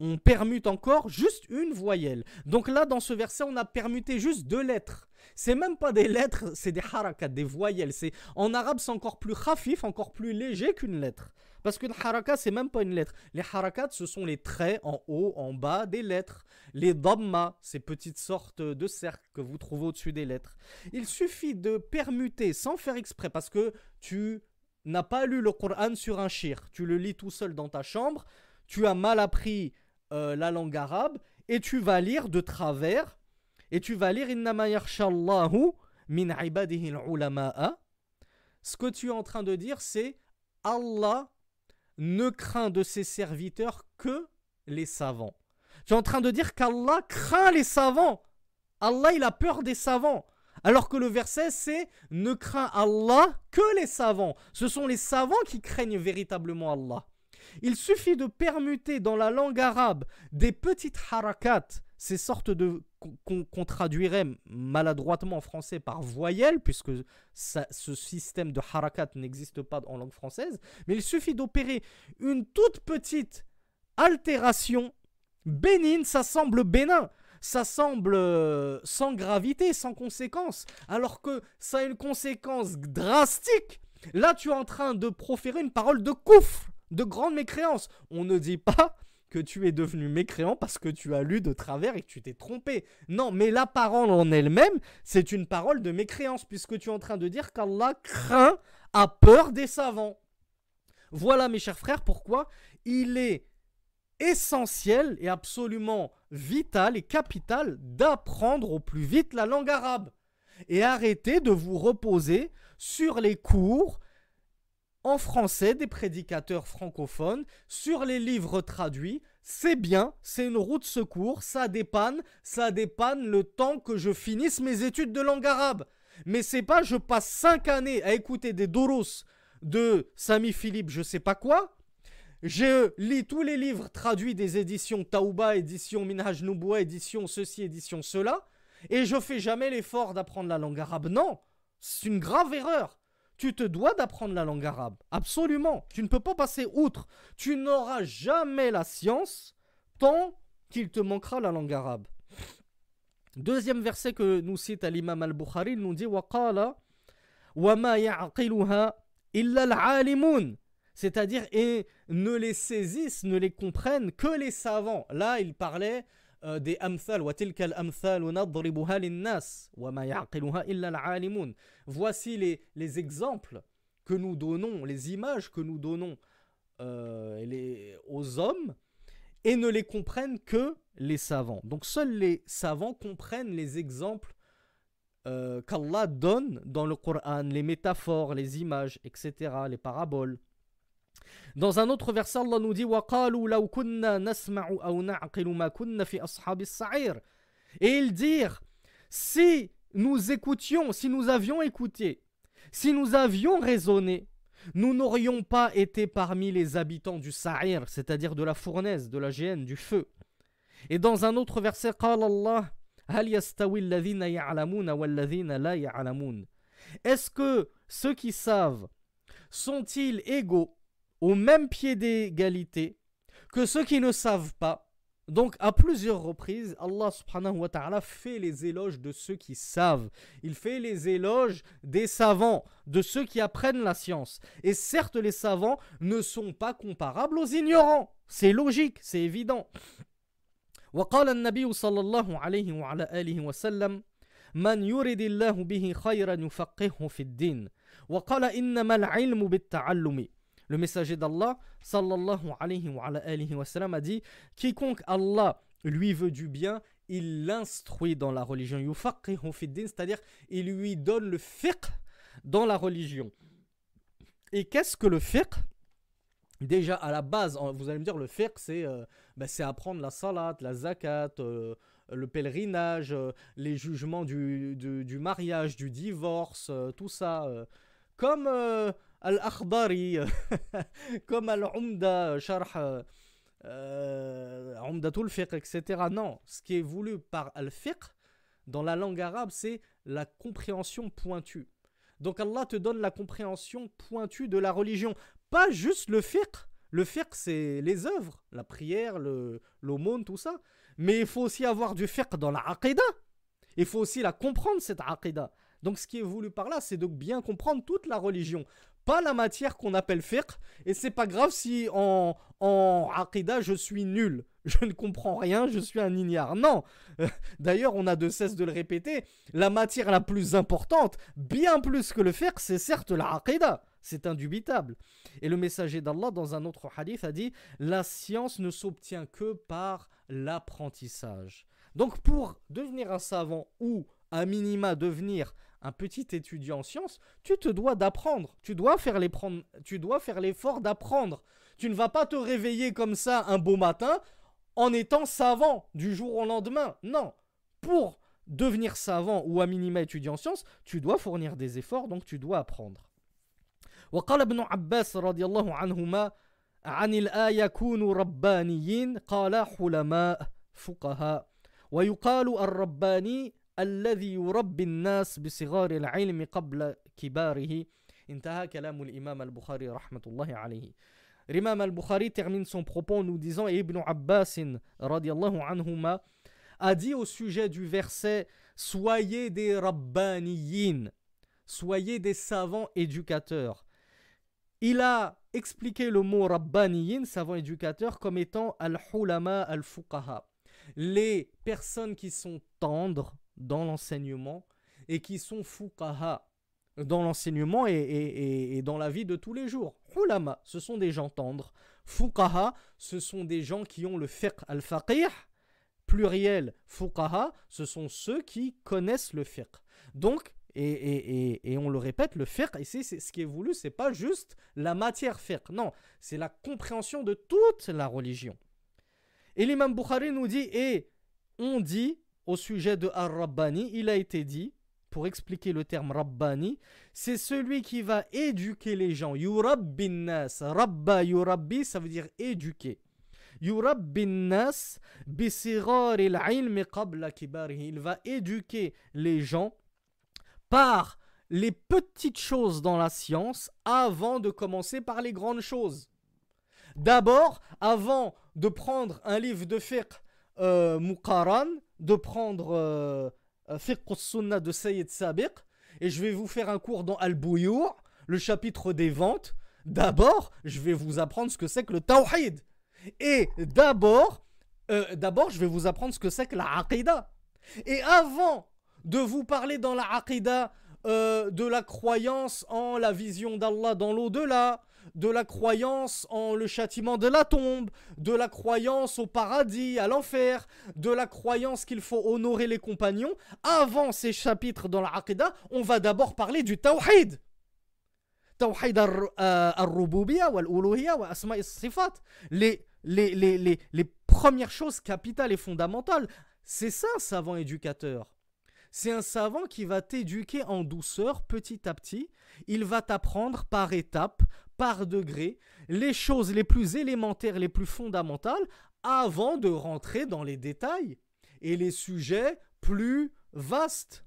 on permute encore juste une voyelle. Donc là, dans ce verset, on a permuté juste deux lettres. C'est même pas des lettres, c'est des harakat, des voyelles. C'est en arabe, c'est encore plus khafif, encore plus léger qu'une lettre. Parce qu'une haraka, c'est même pas une lettre. Les harakat, ce sont les traits en haut, en bas des lettres. Les dhamma, ces petites sortes de cercles que vous trouvez au-dessus des lettres. Il suffit de permuter sans faire exprès, parce que tu n'as pas lu le Coran sur un shir. Tu le lis tout seul dans ta chambre. Tu as mal appris euh, la langue arabe et tu vas lire de travers et tu vas lire Innama min ibadihi ulama'a. Ce que tu es en train de dire, c'est Allah ne craint de ses serviteurs que les savants. Tu en train de dire qu'Allah craint les savants. Allah, il a peur des savants. Alors que le verset, c'est ne craint Allah que les savants. Ce sont les savants qui craignent véritablement Allah. Il suffit de permuter dans la langue arabe des petites harakat, ces sortes de qu'on traduirait maladroitement en français par voyelles, puisque ce système de harakat n'existe pas en langue française, mais il suffit d'opérer une toute petite altération bénigne, ça semble bénin, ça semble euh, sans gravité, sans conséquence, alors que ça a une conséquence drastique. Là, tu es en train de proférer une parole de couf de grande mécréance. On ne dit pas tu es devenu mécréant parce que tu as lu de travers et que tu t'es trompé. Non, mais la parole en elle-même, c'est une parole de mécréance puisque tu es en train de dire qu'Allah craint, a peur des savants. Voilà mes chers frères pourquoi il est essentiel et absolument vital et capital d'apprendre au plus vite la langue arabe et arrêter de vous reposer sur les cours en français des prédicateurs francophones sur les livres traduits. C'est bien, c'est une route secours, ça dépanne, ça dépanne le temps que je finisse mes études de langue arabe. Mais c'est pas je passe cinq années à écouter des doros de Sami Philippe, je sais pas quoi. Je lis tous les livres traduits des éditions Taouba, édition Minhaj Nouboua, édition ceci, édition cela. Et je fais jamais l'effort d'apprendre la langue arabe. Non, c'est une grave erreur. Tu te dois d'apprendre la langue arabe. Absolument. Tu ne peux pas passer outre. Tu n'auras jamais la science tant qu'il te manquera la langue arabe. Deuxième verset que nous cite l'imam al-Bukhari, il nous dit C'est-à-dire, et ne les saisissent, ne les comprennent que les savants. Là, il parlait euh, des amthal voici les, les, exemples que nous donnons, les images que nous donnons euh, aux hommes et ne les comprennent que les savants. Donc seuls les savants comprennent les exemples euh, qu'Allah donne dans le Coran, les métaphores, les images, etc., les paraboles. Dans un autre verset, Allah nous dit Et ils dirent si nous écoutions, si nous avions écouté, si nous avions raisonné, nous n'aurions pas été parmi les habitants du Sa'ir, c'est-à-dire de la fournaise, de la géhenne, du feu. Et dans un autre verset, Est-ce que ceux qui savent sont-ils égaux au même pied d'égalité que ceux qui ne savent pas donc, à plusieurs reprises, Allah subhanahu wa ta'ala fait les éloges de ceux qui savent. Il fait les éloges des savants, de ceux qui apprennent la science. Et certes, les savants ne sont pas comparables aux ignorants. C'est logique, c'est évident. وقال النبي صلى الله عليه وعلى آله وسلم من يرد الله به خيرا يفقهه في الدين وقال إنما العلم بالتعلم le messager d'Allah, sallallahu alayhi wa, alayhi wa sallam, a dit Quiconque Allah lui veut du bien, il l'instruit dans la religion. C'est-à-dire, il lui donne le fiqh dans la religion. Et qu'est-ce que le fiqh? Déjà, à la base, vous allez me dire, le fiqh, c'est euh, ben, apprendre la salat, la zakat, euh, le pèlerinage, euh, les jugements du, du, mariage, du divorce, tout ça. comme Al-Akhdari, comme Al-Umda, Sharh, Umdatul Fiqh, etc. Non, ce qui est voulu par Al-Fiqh, dans la langue arabe, c'est la compréhension pointue. Donc Allah te donne la compréhension pointue de la religion, pas juste le fiqh. Le fiqh, c'est les œuvres, la prière, l'aumône, tout ça. Mais il faut aussi avoir du fiqh dans la aqidah. Il faut aussi la comprendre, cette aqidah. Donc ce qui est voulu par là, c'est de bien comprendre toute la religion pas la matière qu'on appelle fiqh, et c'est pas grave si en, en aqidah je suis nul, je ne comprends rien, je suis un ignare. Non D'ailleurs, on a de cesse de le répéter, la matière la plus importante, bien plus que le fiqh, c'est certes la aqidah. C'est indubitable. Et le messager d'Allah, dans un autre hadith, a dit La science ne s'obtient que par l'apprentissage. Donc, pour devenir un savant ou, à minima, devenir un petit étudiant en sciences, tu te dois d'apprendre. Tu dois faire les tu dois faire l'effort d'apprendre. Tu ne vas pas te réveiller comme ça un beau matin en étant savant du jour au lendemain. Non. Pour devenir savant ou à minima étudiant en sciences, tu dois fournir des efforts, donc tu dois apprendre. وقال ابن عباس رضي الله عنهما عن الآية كونوا ربانيين قال حلماء فقهاء ويقال الرباني الذي يربي الناس بصغار العلم قبل كباره انتهى كلام الإمام البخاري رحمة الله عليه L'imam al-Bukhari termine son propos en nous disant et Ibn Abbas radiallahu anhuma a dit au sujet du verset Soyez des rabbaniyin, soyez des savants éducateurs. Il a expliqué le mot rabbaniyin, savant éducateur, comme étant al-hulama al-fuqaha, les personnes qui sont tendres, dans l'enseignement et qui sont fuqaha dans l'enseignement et, dans la vie de tous les jours. Hulama, ce sont des gens tendres. Fuqaha, ce sont des gens qui ont le fiqh al-faqih. Pluriel, fuqaha, ce sont ceux qui connaissent le fiqh. Donc, et, on le répète, le fiqh, ici, c'est ce qui est voulu, c'est pas juste la matière fiqh. Non, c'est la compréhension de toute la religion. Et l'imam Bukhari nous dit, et on dit au sujet de Ar-Rabbani, il a été dit, pour expliquer le terme Rabbani, c'est celui qui va éduquer les gens. Yurabbin nas. Rabba yurabbi, ça veut dire éduquer. Yurabbin nas ilmi qabla Il va éduquer les gens par les petites choses dans la science avant de commencer par les grandes choses. D'abord, avant de prendre un livre de fiqh euh, de prendre euh, euh, Fiqh Sunnah de Sayyid Sabiq et je vais vous faire un cours dans Al-Bouyour, le chapitre des ventes. D'abord, je vais vous apprendre ce que c'est que le Tawhid. Et d'abord, euh, je vais vous apprendre ce que c'est que la Aqidah. Et avant de vous parler dans la Aqidah de la croyance en la vision d'Allah dans l'au-delà, de la croyance en le châtiment de la tombe, de la croyance au paradis, à l'enfer, de la croyance qu'il faut honorer les compagnons, avant ces chapitres dans la on va d'abord parler du Tawhid. Tawhid al-Rububiyya wal-Uluhiyya wa asma sifat. Les, les, les, premières choses capitales et fondamentales, c'est ça, savant éducateur. c'est un savant qui va t'éduquer en douceur petit à petit. Il va t'apprendre par étapes, par degrés, les choses les plus élémentaires, les plus fondamentales, avant de rentrer dans les détails et les sujets plus vastes.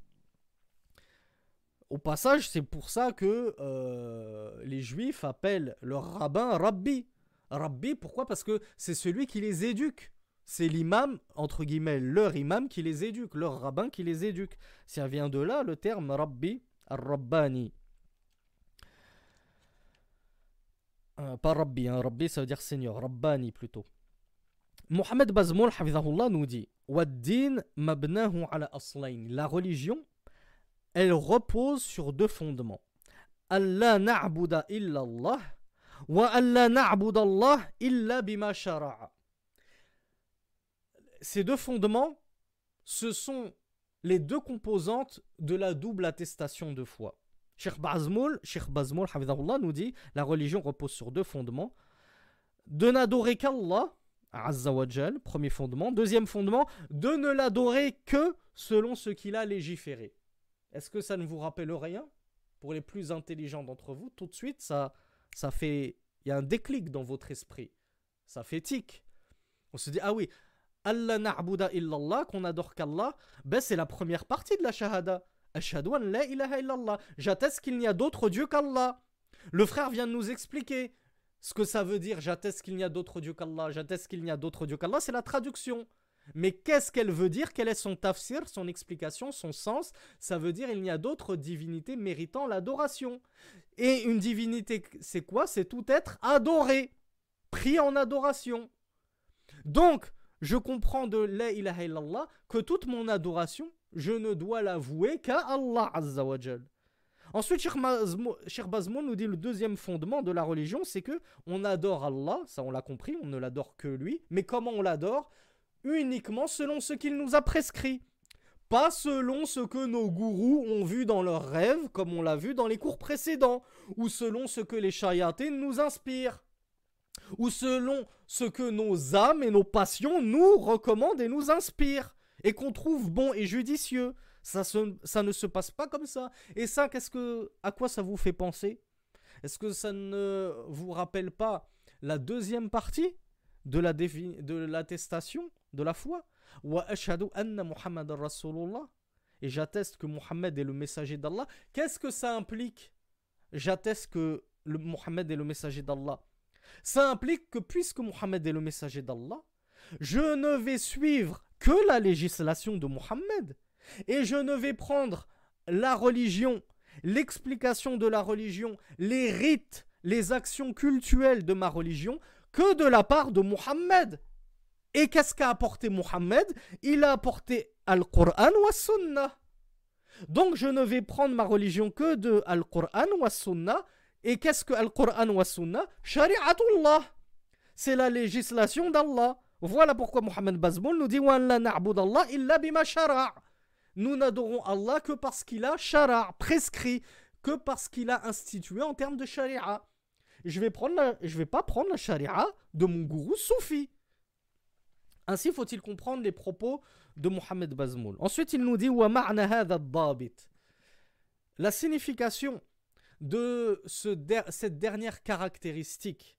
Au passage, c'est pour ça que euh, les juifs appellent leur rabbin Rabbi. Rabbi, pourquoi? Parce que c'est celui qui les éduque. C'est l'imam, entre guillemets, leur imam qui les éduque, leur rabbin qui les éduque. Ça vient de là le terme Rabbi, Rabbani. Euh, pas Rabbi, hein. Rabbi ça veut dire Seigneur, Rabbani plutôt. Mohamed Bazmoul, nous dit La religion, elle repose sur deux fondements. Allah na'buda illa Allah wa Allah Allah illa bima shara'a. Ces deux fondements, ce sont les deux composantes de la double attestation de foi. Cheikh Bazmoul, Cheikh Bazmoul nous dit la religion repose sur deux fondements de n'adorer qu'Allah Azzawajal, premier fondement. Deuxième fondement, de ne l'adorer que selon ce qu'il a légiféré. Est-ce que ça ne vous rappelle rien Pour les plus intelligents d'entre vous, tout de suite, ça, ça fait. Il y a un déclic dans votre esprit. Ça fait tic. On se dit, ah oui, Allah na'buda illallah, qu'on adore qu'Allah, ben c'est la première partie de la shahada. Ashhadu an la ilaha illallah. J'atteste qu'il n'y a d'autre Dieu qu'Allah. Le frère vient de nous expliquer ce que ça veut dire, j'atteste qu'il n'y a d'autre Dieu qu'Allah, j'atteste qu'il n'y a d'autre Dieu qu'Allah, c'est la traduction. Mais qu'est-ce qu'elle veut dire? Quel est son tafsir, son explication, son sens? Ça veut dire il n'y a d'autres divinités méritant l'adoration. Et une divinité, c'est quoi? C'est tout être adoré, pris en adoration. Donc, je comprends de la ilaha illallah que toute mon adoration, je ne dois l'avouer qu'à Allah Azza wa Ensuite, Cheikh nous dit le deuxième fondement de la religion, c'est que on adore Allah, ça on l'a compris, on ne l'adore que lui, mais comment on l'adore? Uniquement selon ce qu'il nous a prescrit. Pas selon ce que nos gourous ont vu dans leurs rêves, comme on l'a vu dans les cours précédents, ou selon ce que les chayatés nous inspirent, ou selon ce que nos âmes et nos passions nous recommandent et nous inspirent, et qu'on trouve bon et judicieux. Ça, ça ne se passe pas comme ça. Et ça, qu'est-ce que, à quoi ça vous fait penser? Est-ce que ça ne vous rappelle pas la deuxième partie de la de l'attestation de la foi? Et j'atteste que Muhammad est le messager d'Allah. Qu'est-ce que ça implique? J'atteste que le Muhammad est le messager d'Allah. Ça implique que puisque Muhammad est le messager d'Allah, je ne vais suivre que la législation de Muhammad. Et je ne vais prendre la religion, l'explication de la religion, les rites, les actions cultuelles de ma religion que de la part de Muhammad. Et qu'est-ce qu'a apporté Muhammad Il a apporté Al-Qur'an wa Sunnah. Donc je ne vais prendre ma religion que de Al-Qur'an wa Sunnah. Et qu'est-ce que Al-Qur'an wa Sunnah Shari'atullah. C'est la législation d'Allah. Voilà pourquoi Muhammad Bazmoul nous dit la nous n'adorons Allah que parce qu'il a shara, prescrit, que parce qu'il a institué en termes de sharia. Je vais prendre je vais pas prendre la sharia de mon gourou soufi. Ainsi faut-il comprendre les propos de Mohamed Bazmoul. Ensuite, il nous dit La signification de ce cette dernière caractéristique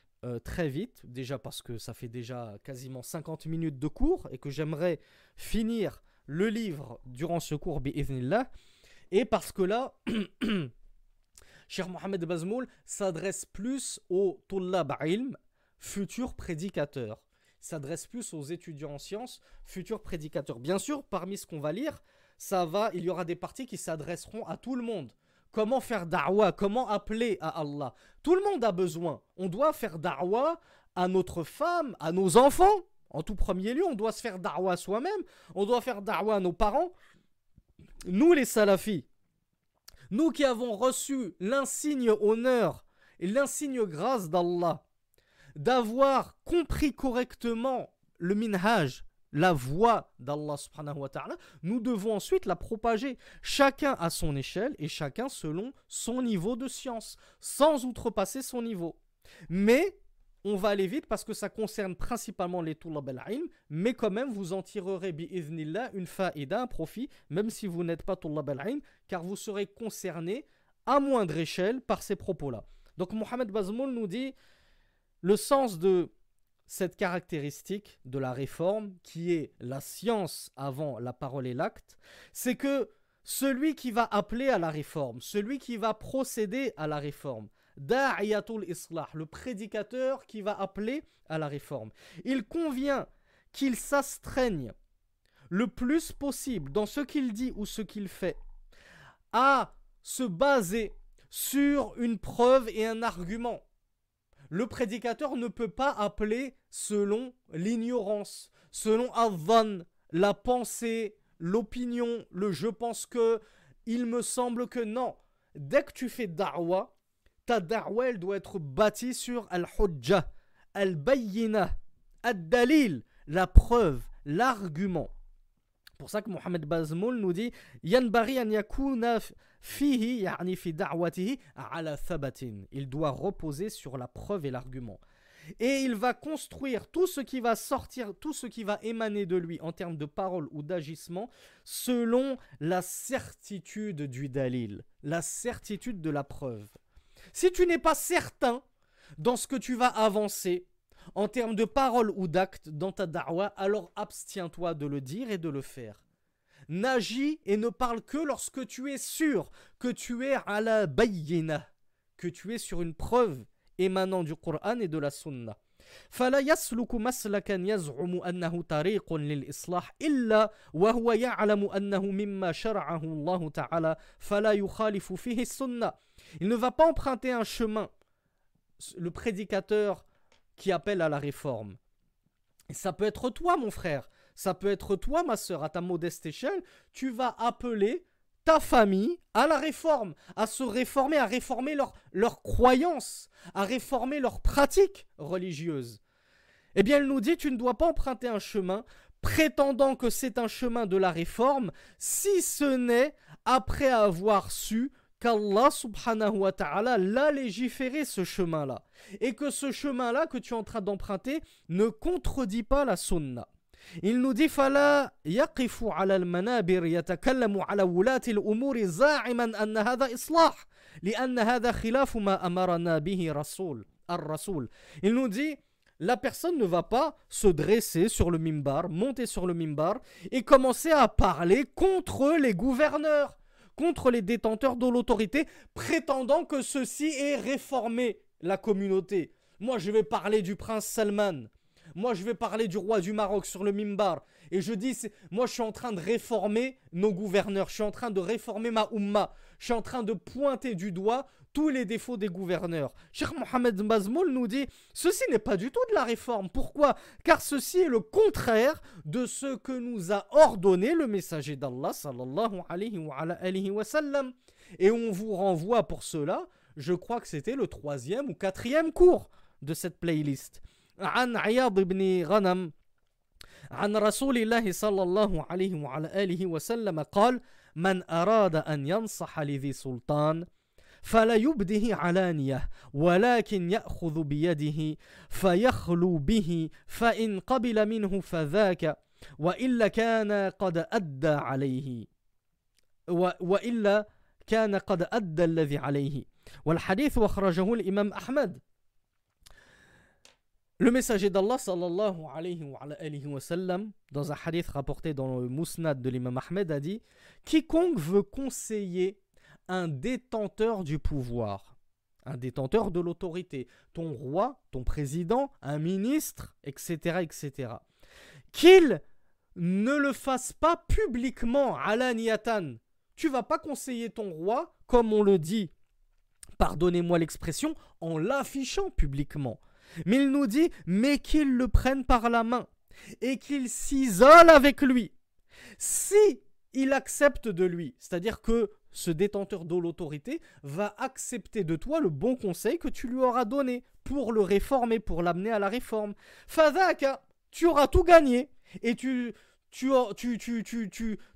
euh, très vite, déjà parce que ça fait déjà quasiment 50 minutes de cours et que j'aimerais finir le livre durant ce cours. Et parce que là, Cheikh Mohamed Bazmoul s'adresse plus aux Tullab ilm, futurs prédicateurs. S'adresse plus aux étudiants en sciences, futurs prédicateurs. Bien sûr, parmi ce qu'on va lire, ça va, il y aura des parties qui s'adresseront à tout le monde. Comment faire da'wah, comment appeler à Allah? Tout le monde a besoin. On doit faire da'wah à notre femme, à nos enfants. En tout premier lieu, on doit se faire da'wah soi-même. On doit faire da'wah à nos parents. Nous, les salafis, nous qui avons reçu l'insigne honneur et l'insigne grâce d'Allah, d'avoir compris correctement le minhaj, la voix d'Allah subhanahu wa ta'ala, nous devons ensuite la propager, chacun à son échelle et chacun selon son niveau de science, sans outrepasser son niveau. Mais on va aller vite parce que ça concerne principalement les tulab al-ilm, mais quand même vous en tirerez bi'idhnillah une faïda, un profit, même si vous n'êtes pas tulab al-ilm, car vous serez concerné à moindre échelle par ces propos-là. Donc Mohamed Bazmoul nous dit le sens de cette caractéristique de la réforme, qui est la science avant la parole et l'acte, c'est que celui qui va appeler à la réforme, celui qui va procéder à la réforme, Da'iyatul Islah, le prédicateur qui va appeler à la réforme, il convient qu'il s'astreigne le plus possible dans ce qu'il dit ou ce qu'il fait à se baser sur une preuve et un argument le prédicateur ne peut pas appeler selon l'ignorance, selon Avan, la pensée, l'opinion, le je pense que, il me semble que non. Dès que tu fais da'wa, ta da'wa elle doit être bâtie sur al-hujjah, al-bayyina, al-dalil, la preuve, l'argument. pour ça que Mohamed Bazmoul nous dit Yanbari an yakuna il doit reposer sur la preuve et l'argument. Et il va construire tout ce qui va sortir, tout ce qui va émaner de lui en termes de parole ou d'agissement selon la certitude du dalil, la certitude de la preuve. Si tu n'es pas certain dans ce que tu vas avancer en termes de parole ou d'acte dans ta da'wa, alors abstiens-toi de le dire et de le faire n'agis et ne parle que lorsque tu es sûr que tu es à la bayyina, que tu es sur une preuve émanant du Coran et de la Sunna. فلا يسلك مسلكا يزعم أنه طريق للإصلاح إلا وهو يعلم أنه مما شرعه الله تعالى فلا يخالف فيه السنة Il ne va pas emprunter un chemin, le prédicateur qui appelle à la réforme. Et ça peut être toi, mon frère. Ça peut être toi, ma soeur, à ta modeste échelle. Tu vas appeler ta famille à la réforme, à se réformer, à réformer leurs leur croyances, à réformer leurs pratiques religieuses. Eh bien, elle nous dit, tu ne dois pas emprunter un chemin prétendant que c'est un chemin de la réforme, si ce n'est après avoir su qu'Allah subhanahu wa ta'ala l'a légiféré ce chemin-là. Et que ce chemin-là que tu es en train d'emprunter ne contredit pas la sunna. Il nous dit فلا يقف على المنابر يتكلم على ولاة الأمور زاعما أن هذا إصلاح لأن هذا خلاف ما أمرنا به رسول الرسول Il nous dit la personne ne va pas se dresser sur le mimbar, monter sur le mimbar et commencer à parler contre les gouverneurs, contre les détenteurs de l'autorité, prétendant que ceci est réformé la communauté. Moi, je vais parler du prince Salman. Moi, je vais parler du roi du Maroc sur le mimbar. Et je dis, moi, je suis en train de réformer nos gouverneurs. Je suis en train de réformer ma umma. Je suis en train de pointer du doigt tous les défauts des gouverneurs. Cheikh Mohamed Mazmoul nous dit ceci n'est pas du tout de la réforme. Pourquoi? Car ceci est le contraire de ce que nous a ordonné le messager d'Allah sallallahu alayhi wa. Et on vous renvoie pour cela, je crois que c'était le troisième ou quatrième cours de cette playlist. عن عياض بن غنم عن رسول الله صلى الله عليه وعلى آله وسلم قال من أراد أن ينصح لذي سلطان فلا يبده علانية ولكن يأخذ بيده فيخلو به فإن قبل منه فذاك وإلا كان قد أدى عليه وإلا كان قد أدى الذي عليه. والحديث أخرجه الإمام أحمد. Le messager d'Allah sallallahu alayhi wa, sallam, dans un hadith rapporté dans le Mousnad de l'imam Ahmed, a dit Quiconque veut conseiller un détenteur du pouvoir, un détenteur de l'autorité, ton roi, ton président, un ministre, etc., etc., qu'il ne le fasse pas publiquement, alaniyatan. Tu vas pas conseiller ton roi, comme on le dit, pardonnez-moi l'expression, en l'affichant publiquement. Mais il nous dit, mais qu'il le prenne par la main et qu'il s'isole avec lui. Si il accepte de lui. C'est-à-dire que ce détenteur de l'autorité va accepter de toi le bon conseil que tu lui auras donné pour le réformer, pour l'amener à la réforme. Fadaka, tu auras tout gagné et tu, tu, tu, tu,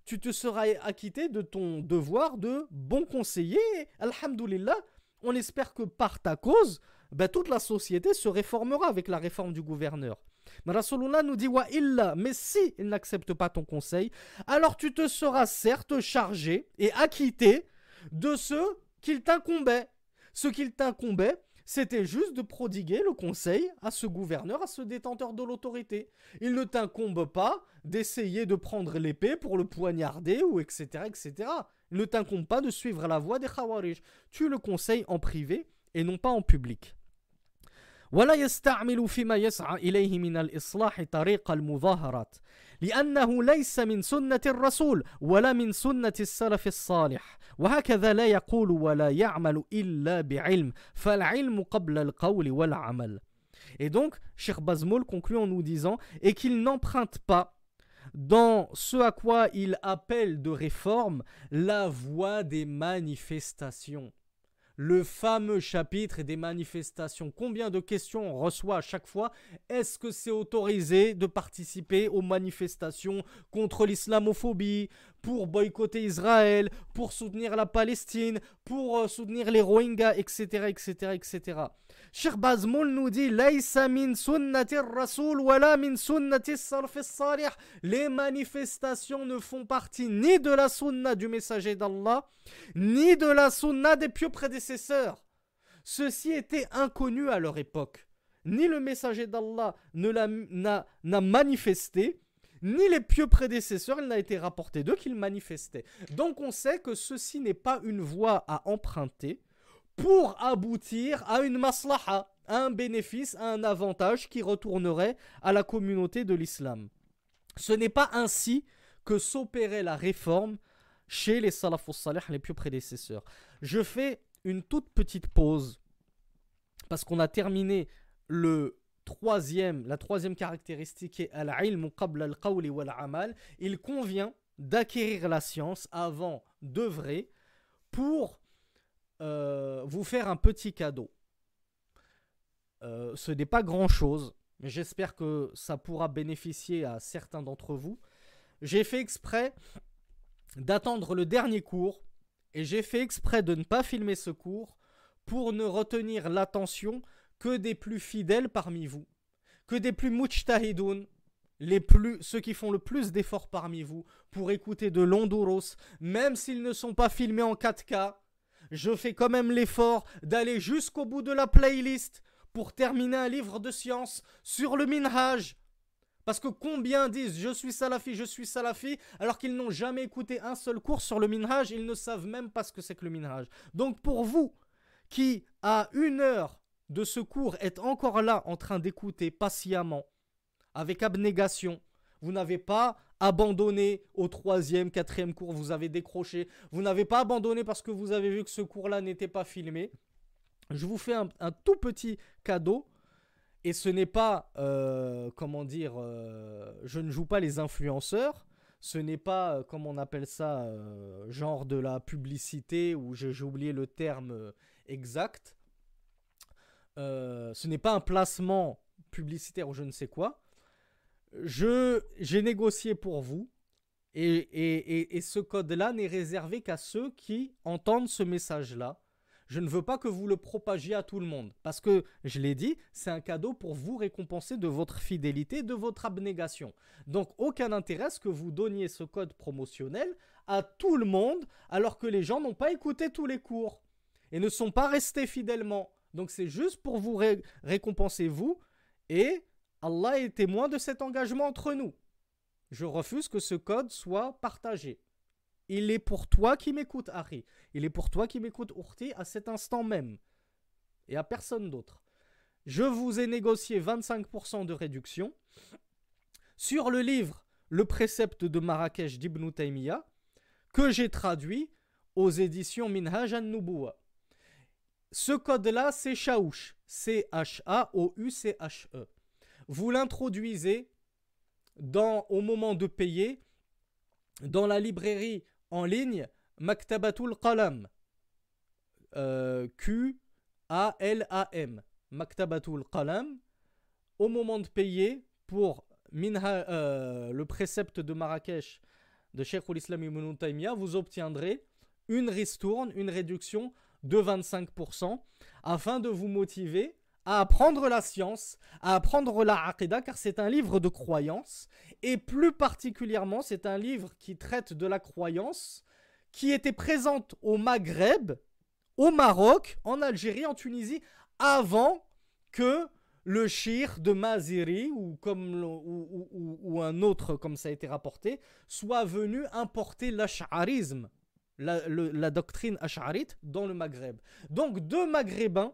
tu, te seras acquitté de ton devoir de bon conseiller. Alhamdulillah, on espère que par ta cause, ben, toute la société se réformera avec la réforme du gouverneur. Mais Rasulullah nous dit illa, mais si il n'accepte pas ton conseil, alors tu te seras certes chargé et acquitté de ce qu'il t'incombait. Ce qu'il t'incombait, c'était juste de prodiguer le conseil à ce gouverneur, à ce détenteur de l'autorité. Il ne t'incombe pas d'essayer de prendre l'épée pour le poignarder ou etc. etc. Il ne t'incombe pas de suivre la voie des Khawarij. Tu le conseilles en privé et non pas en public. ولا يستعمل فيما يسعى إليه من الإصلاح طريق المظاهرات لأنه ليس من سنة الرسول ولا من سنة السلف الصالح وهكذا لا يقول ولا يعمل إلا بعلم فالعلم قبل القول والعمل Et donc, Cheikh Bazmoul conclut en nous disant et qu'il n'emprunte pas dans ce à quoi il appelle de réforme la voie des manifestations. Le fameux chapitre des manifestations. Combien de questions on reçoit à chaque fois? Est-ce que c'est autorisé de participer aux manifestations contre l'islamophobie, pour boycotter Israël, pour soutenir la Palestine, pour euh, soutenir les Rohingyas, etc., etc., etc. Cheikh Bazmoul nous dit Les manifestations ne font partie ni de la sunna du messager d'Allah, ni de la sunna des pieux prédécesseurs. Ceci était inconnu à leur époque. Ni le messager d'Allah n'a manifesté, ni les pieux prédécesseurs, il n'a été rapporté d'eux qu'ils manifestaient. Donc on sait que ceci n'est pas une voie à emprunter pour aboutir à une maslaha, un bénéfice, un avantage qui retournerait à la communauté de l'islam. Ce n'est pas ainsi que s'opérait la réforme chez les salafus salih, les pieux prédécesseurs. Je fais une toute petite pause parce qu'on a terminé le troisième, la troisième caractéristique est al-ilm qabla al-qawli wal-amal. Il convient d'acquérir la science avant d'œuvrer pour euh, vous faire un petit cadeau. Euh, ce n'est pas grand-chose, mais j'espère que ça pourra bénéficier à certains d'entre vous. J'ai fait exprès d'attendre le dernier cours et j'ai fait exprès de ne pas filmer ce cours pour ne retenir l'attention que des plus fidèles parmi vous, que des plus mujtahidoun, les plus, ceux qui font le plus d'efforts parmi vous pour écouter de l'Honduros, même s'ils ne sont pas filmés en 4K, je fais quand même l'effort d'aller jusqu'au bout de la playlist pour terminer un livre de science sur le minhaj. Parce que combien disent je suis salafi, je suis salafi, alors qu'ils n'ont jamais écouté un seul cours sur le minhaj, ils ne savent même pas ce que c'est que le minhaj. Donc pour vous, qui à une heure de ce cours êtes encore là en train d'écouter patiemment, avec abnégation, vous n'avez pas abandonné au troisième, quatrième cours, vous avez décroché. Vous n'avez pas abandonné parce que vous avez vu que ce cours-là n'était pas filmé. Je vous fais un, tout petit cadeau. Et ce n'est pas, euh, comment dire, euh, je ne joue pas les influenceurs. Ce n'est pas, euh, comment on appelle ça, genre de la publicité, ou j'ai oublié le terme exact. ce n'est pas un placement publicitaire ou je ne sais quoi je j'ai négocié pour vous et, et, et, ce code-là n'est réservé qu'à ceux qui entendent ce message-là. Je ne veux pas que vous le propagiez à tout le monde parce que, je l'ai dit, c'est un cadeau pour vous récompenser de votre fidélité, de votre abnégation. Donc aucun intérêt que vous donniez ce code promotionnel à tout le monde alors que les gens n'ont pas écouté tous les cours et ne sont pas restés fidèlement. Donc c'est juste pour vous récompenser vous et Allah est témoin de cet engagement entre nous. Je refuse que ce code soit partagé. Il est pour toi qui m'écoute, Harry. Il est pour toi qui m'écoute, Urti, à cet instant même. Et à personne d'autre. Je vous ai négocié 25% de réduction sur le livre Le précepte de Marrakech d'Ibn Taymiyyah que j'ai traduit aux éditions Minhaj an-Nubuwa. Ce code-là, c'est Chaouch. C-H-A-O-U-C-H-E vous l'introduisez au moment de payer dans la librairie en ligne Maktabatul Qalam. Euh, Q-A-L-A-M. Maktabatul Qalam. Au moment de payer pour euh, le précepte de Marrakech de Sheikh al-Islam ibn Taymiyyah, vous obtiendrez une ristourne, une réduction de 25% afin de vous motiver à apprendre la science, à apprendre la aqidah, car c'est un livre de croyance, et plus particulièrement, c'est un livre qui traite de la croyance qui était présente au Maghreb, au Maroc, en Algérie, en Tunisie, avant que le shir de Maziri ou, comme ou, un autre, comme ça a été rapporté, soit venu importer l'ash'arisme, la, la, doctrine ash'arite, dans le Maghreb. Donc deux Maghrébins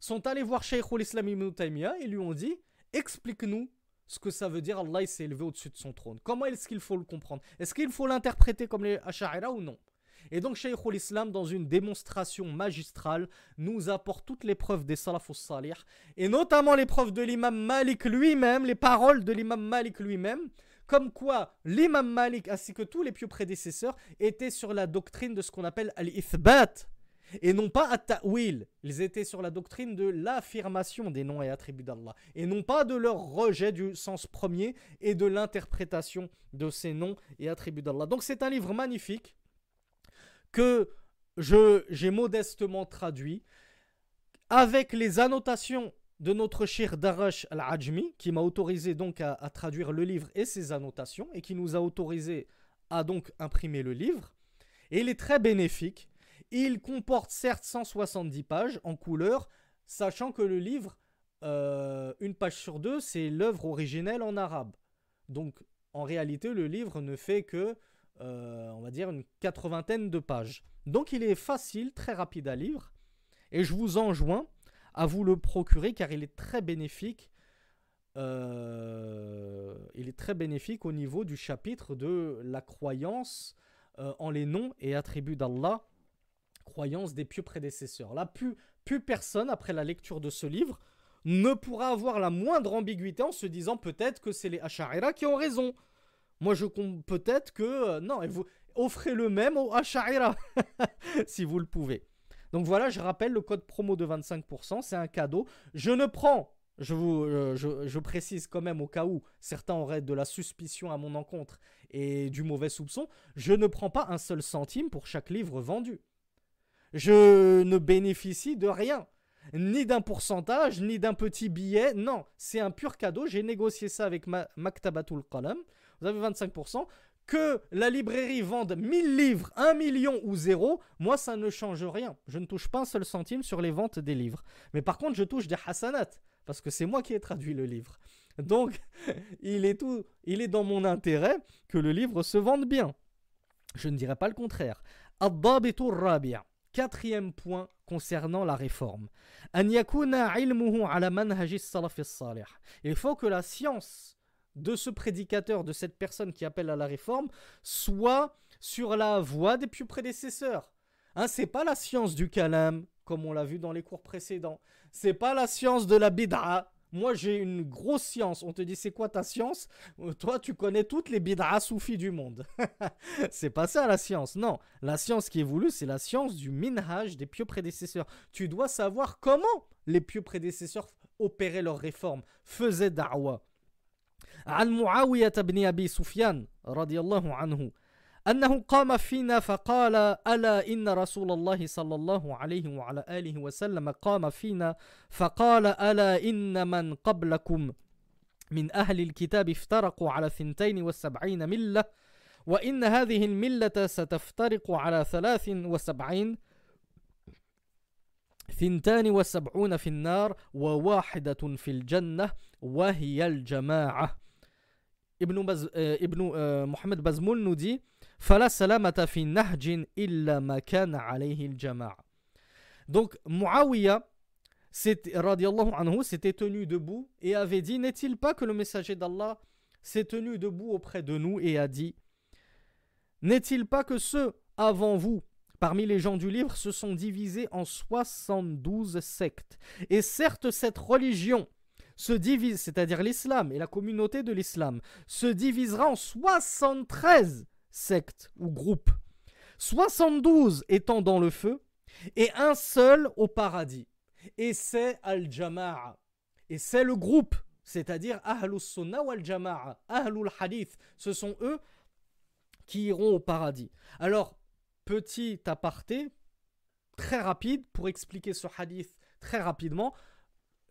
sont allés voir Sheikh al-Islam ibn Taymiyyah et lui ont dit Explique-nous ce que ça veut dire Allah s'est élevé au-dessus de son trône. Comment est-ce qu'il faut le comprendre? Est-ce qu'il faut l'interpréter comme les Ash'arira ou non? Et donc Shaykh islam dans une démonstration magistrale, nous apporte toutes les preuves des salafus salih, et notamment les preuves de l'imam Malik lui-même, les paroles de l'imam Malik lui-même, comme quoi l'imam Malik ainsi que tous les pieux prédécesseurs étaient sur la doctrine de ce qu'on appelle al-ithbat, et non pas at-ta'wil. Ils étaient sur la doctrine de l'affirmation des noms et attributs d'Allah et non pas de leur rejet du sens premier et de l'interprétation de ces noms et attributs d'Allah. Donc c'est un livre magnifique que j'ai modestement traduit avec les annotations de notre cher Darash al-Ajmi, qui m'a autorisé donc à, traduire le livre et ses annotations, et qui nous a autorisé à donc imprimer le livre. Et il est très bénéfique. Il comporte certes 170 pages en couleur, sachant que le livre, euh, une page sur deux, c'est l'œuvre originelle en arabe. Donc en réalité, le livre ne fait que euh, on va dire, une quatre-vingtaine de pages. Donc il est facile, très rapide à lire, et je vous enjoins à vous le procurer car il est très bénéfique. Euh, il est très bénéfique au niveau du chapitre de la croyance en les noms et attributs d'Allah, croyance des pieux prédécesseurs. Là, plus, personne, après la lecture de ce livre, ne pourra avoir la moindre ambiguïté en se disant peut-être que c'est les Asha'ira qui ont raison. Moi, je compte peut-être que. Euh, non, offrez le même au Asha'ira, si vous le pouvez. Donc voilà, je rappelle le code promo de 25%, c'est un cadeau. Je ne prends, je, vous, euh, je, précise quand même au cas où certains auraient de la suspicion à mon encontre et du mauvais soupçon, je ne prends pas un seul centime pour chaque livre vendu. Je ne bénéficie de rien, ni d'un pourcentage, ni d'un petit billet, non, c'est un pur cadeau, j'ai négocié ça avec ma Maktabatul Qalam vous avez 25%. Que la librairie vende 1000 livres, 1 million ou 0, moi ça ne change rien. Je ne touche pas un seul centime sur les ventes des livres. Mais par contre, je touche des hasanat, parce que c'est moi qui ai traduit le livre. Donc, il est, tout, il est dans mon intérêt que le livre se vende bien. Je ne dirais pas le contraire. Quatrième point concernant la réforme. Il faut que la science de ce prédicateur, de cette personne qui appelle à la réforme, soit sur la voie des plus prédécesseurs. Hein, c'est pas la science du kalam, comme on l'a vu dans les cours précédents. C'est pas la science de la bid'a. Moi, j'ai une grosse science. On te dit, c'est quoi ta science euh, Toi, tu connais toutes les bid'a soufis du monde. c'est pas ça la science. Non, la science qui est voulue, c'est la science du minhaj des pieux prédécesseurs. Tu dois savoir comment les pieux prédécesseurs opéraient leurs réformes, faisaient da'wa. عن معاوية بن أبي سفيان رضي الله عنه أنه قام فينا فقال ألا إن رسول الله صلى الله عليه وعلى آله وسلم قام فينا فقال ألا إن من قبلكم من أهل الكتاب افترقوا على ثنتين وسبعين ملة وإن هذه الملة ستفترق على ثلاث وسبعين ثنتان وسبعون في النار وواحدة في الجنة وهي الجماعة. Baz, euh, Ibn euh, Mohamed Bazmoul nous dit Fala salamata fi nahjin illa ma kana alayhi al-jama'a. Donc Muawiyah anhu s'était tenu debout et avait dit N'est-il pas que le messager d'Allah s'est tenu debout auprès de nous et a dit N'est-il pas que ceux avant vous parmi les gens du livre se sont divisés en 72 sectes? Et certes cette religion se divise, c'est-à-dire l'islam et la communauté de l'islam, se divisera en 73 sectes ou groupes. 72 étant dans le feu et un seul au paradis. Et c'est Al-Jama'a. Et c'est le groupe, c'est-à-dire Ahlus Sunnah wal Jama'a, Ahlul Hadith. Ce sont eux qui iront au paradis. Alors, petit aparté, très rapide, pour expliquer ce hadith très rapidement.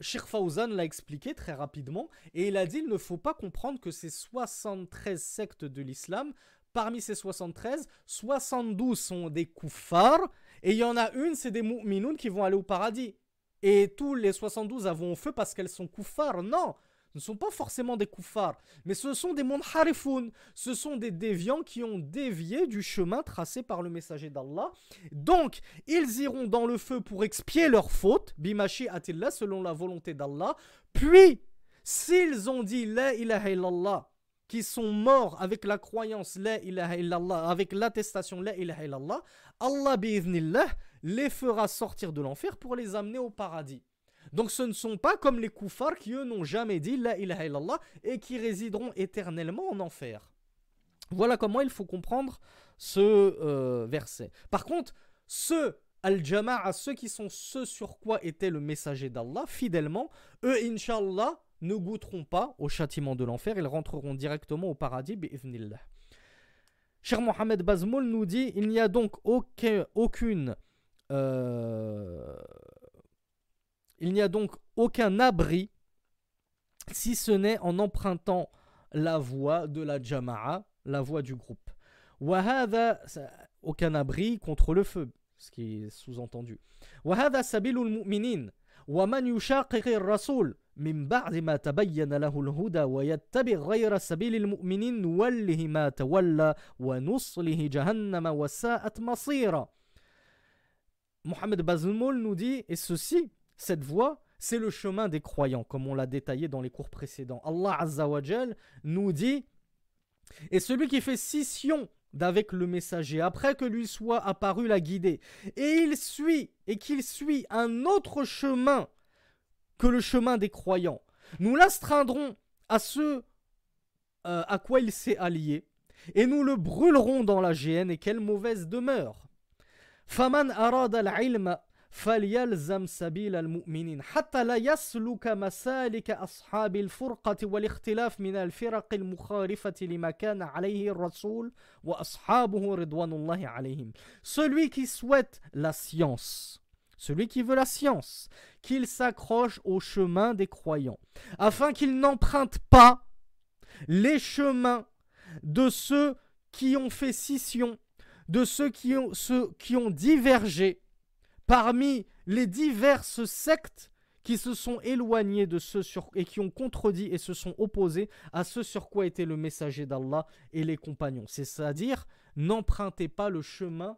Fawzan l'a expliqué très rapidement et il a dit il ne faut pas comprendre que ces 73 sectes de l'islam, parmi ces 73, 72 sont des koufars et il y en a une, c'est des mu'minoun qui vont aller au paradis. Et tous les 72 vont au feu parce qu'elles sont koufars. Non, ce ne sont pas forcément des koufars, mais ce sont des munharifoun. Ce sont des déviants qui ont dévié du chemin tracé par le messager d'Allah. Donc, ils iront dans le feu pour expier leurs fautes, bimashi atillah, selon la volonté d'Allah. Puis, s'ils ont dit la ilaha illallah, qui sont morts avec la croyance la ilaha illallah, avec l'attestation la Allah les fera sortir de l'enfer pour les amener au paradis. Donc ce ne sont pas comme les koufars qui eux n'ont jamais dit la ilaha illallah et qui résideront éternellement en enfer. Voilà comment il faut comprendre ce euh, verset. Par contre, ceux al-jama'a, ceux qui sont ceux sur quoi était le messager d'Allah, fidèlement, eux, inshallah, ne goûteront pas au châtiment de l'enfer, ils rentreront directement au paradis, bi'ivnillah. Cher Mohamed Bazmoul nous dit il n'y a donc aucun, aucune. Euh, il n'y a donc aucun abri si ce n'est en empruntant la voie de la jama'a, la voie du groupe. Wahada, aucun abri contre le feu, ce qui est sous-entendu. Wahada sabilul mu'minin, wa man rasoul. من بعد ما تبين له الهدى ويتبع غير سبيل المؤمنين نوله ما تولى ونصله جهنم وساءت مصيرا Mohamed Bazmoul nous dit, et ceci, cette voie, c'est le chemin des croyants, comme on l'a détaillé dans les cours précédents. Allah Azzawajal nous dit Et celui qui fait scission d'avec le messager, après que lui soit apparu la guidée, et il suit, et qu'il suit un autre chemin que le chemin des croyants, nous l'astreindrons à ce euh, à quoi il s'est allié, et nous le brûlerons dans la géhenne, et quelle mauvaise demeure. Faman arad al-ilm فليلزم سبيل المؤمنين حتى لا يسلك مسالك أصحاب الفرقة والاختلاف من الفرق المخالفة لما كان عليه الرسول وأصحابه رضوان الله عليهم Celui qui souhaite la science, celui qui veut la science, qu'il s'accroche au chemin des croyants, afin qu'il n'emprunte pas les chemins de ceux qui ont fait scission, de ceux qui ont, ceux qui ont divergé parmi les diverses sectes qui se sont éloignées de ceux sur et qui ont contredit et se sont opposés à ce sur quoi était le messager d'Allah et les compagnons. C'est-à-dire, n'empruntez pas le chemin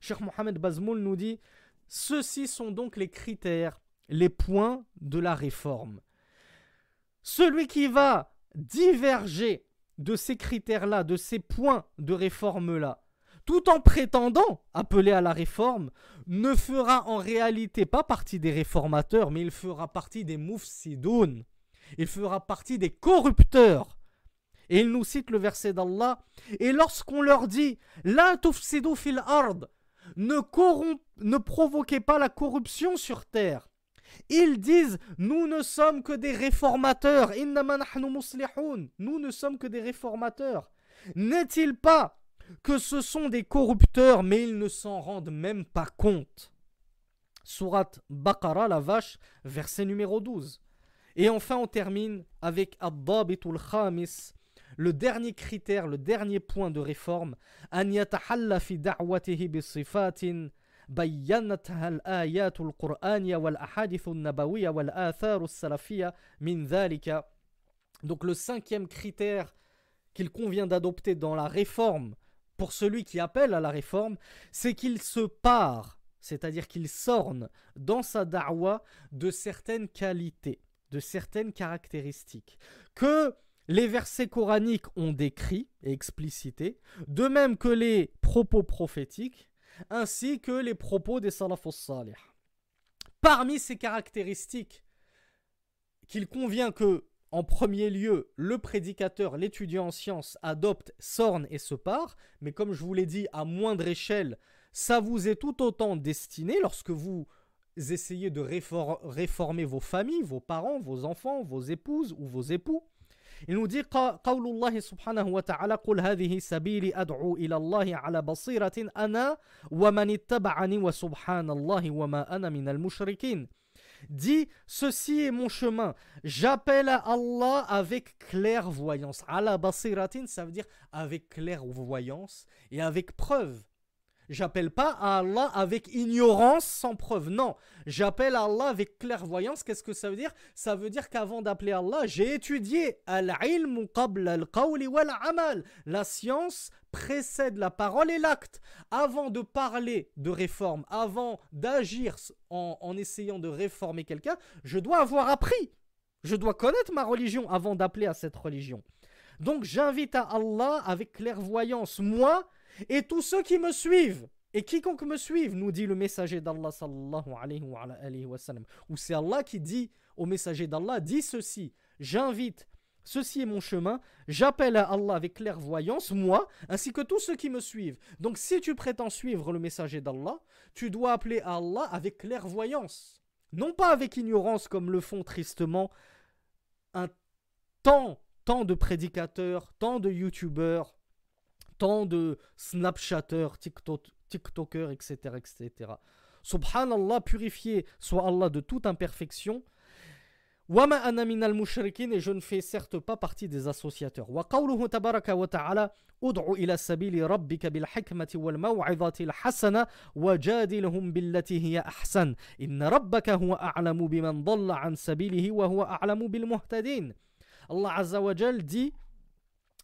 Cheikh Mohamed Bazmoul nous dit Ceux-ci sont donc les critères, les points de la réforme. Celui qui va diverger de ces critères-là, de ces points de réforme-là, tout en prétendant appeler à la réforme, ne fera en réalité pas partie des réformateurs, mais il fera partie des moufsidoun. Il fera partie des corrupteurs. Et il nous cite le verset d'Allah. Et lorsqu'on leur dit La tufsidu fil ard, ne, provoquez pas la corruption sur terre. Ils disent Nous ne sommes que des réformateurs. Nous ne sommes que des réformateurs. N'est-il pas que ce sont des corrupteurs, mais ils ne s'en rendent même pas compte? Surat Baqarah, la vache, verset numéro 12. Et enfin, on termine avec Abdabitul Khamis, le dernier critère, le dernier point de réforme. An yatahalla fi da'watihi bi sifatin بينتها الآيات القرآنية والأحاديث النبوية والآثار السلفية min ذلك Donc le cinquième critère qu'il convient d'adopter dans la réforme pour celui qui appelle à la réforme, c'est qu'il se part, c'est-à-dire qu'il s'orne dans sa da'wa de certaines qualités, de certaines caractéristiques, que les versets coraniques ont décrit et explicité, de même que les propos prophétiques, ainsi que les propos des salafus salih. Parmi ces caractéristiques qu'il convient que, en premier lieu, le prédicateur, l'étudiant en sciences adopte, s'orne et se part, mais comme je vous l'ai dit, à moindre échelle, ça vous est tout autant destiné lorsque vous essayez de réformer vos familles, vos parents, vos enfants, vos épouses ou vos époux. Dit قول الله سبحانه وتعالى قل هذه سبيلي أدعو إلى الله على بصيرة أنا ومن اتبعني وسبحان الله وما أنا من المشركين dit ceci est mon chemin j'appelle à Allah avec clairvoyance ala basiratin ça veut dire avec clairvoyance et avec preuve J'appelle pas à Allah avec ignorance sans preuve. Non, j'appelle à Allah avec clairvoyance. Qu'est-ce que ça veut dire? Ça veut dire qu'avant d'appeler Allah, j'ai étudié al-ilm al wal-amal. La science précède la parole et l'acte. Avant de parler de réforme, avant d'agir en, en essayant de réformer quelqu'un, je dois avoir appris. Je dois connaître ma religion avant d'appeler à cette religion. Donc j'invite à Allah avec clairvoyance, moi, et tous ceux qui me suivent, et quiconque me suive, nous dit le messager d'Allah sallallahu alayhi wa, sallam. Ou c'est Allah qui dit au messager d'Allah, dis ceci, j'invite, ceci est mon chemin, j'appelle à Allah avec clairvoyance, moi, ainsi que tous ceux qui me suivent. Donc si tu prétends suivre le messager d'Allah, tu dois appeler à Allah avec clairvoyance. Non pas avec ignorance comme le font tristement un tant, tant de prédicateurs, tant de youtubeurs, tant de Snapchatters, TikTok, TikTokers, etc., etc. Subhanallah, purifié soit Allah de toute imperfection. Wama ana minal mushrikin et je ne fais certes pas partie des associateurs. Wa qawluhu tabaraka wa ta'ala ud'u ila sabili rabbika bil hikmati wal maw'izati al hasana wajadilhum billati hiya ahsan. Inna rabbaka huwa a'lamu biman dhalla an sabilihi wa huwa a'lamu bil muhtadin. Allah Azza wa Jal dit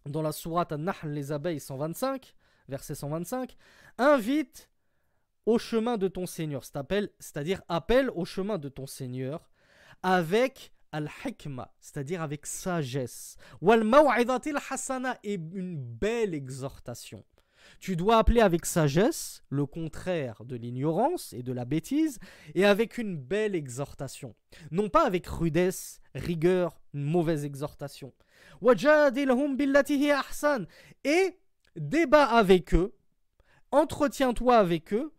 dans la sourate An-Nahl, les abeilles 125, verset 125, invite au chemin de ton Seigneur, c'est-à-dire appelle au chemin de ton Seigneur avec al-hikma, c'est-à-dire avec sagesse. Wal hasana est une belle exhortation. Tu dois appeler avec sagesse, le contraire de l'ignorance et de la bêtise, et avec une belle exhortation. Non pas avec rudesse, rigueur, une mauvaise exhortation. Et débat avec eux, entretiens-toi avec eux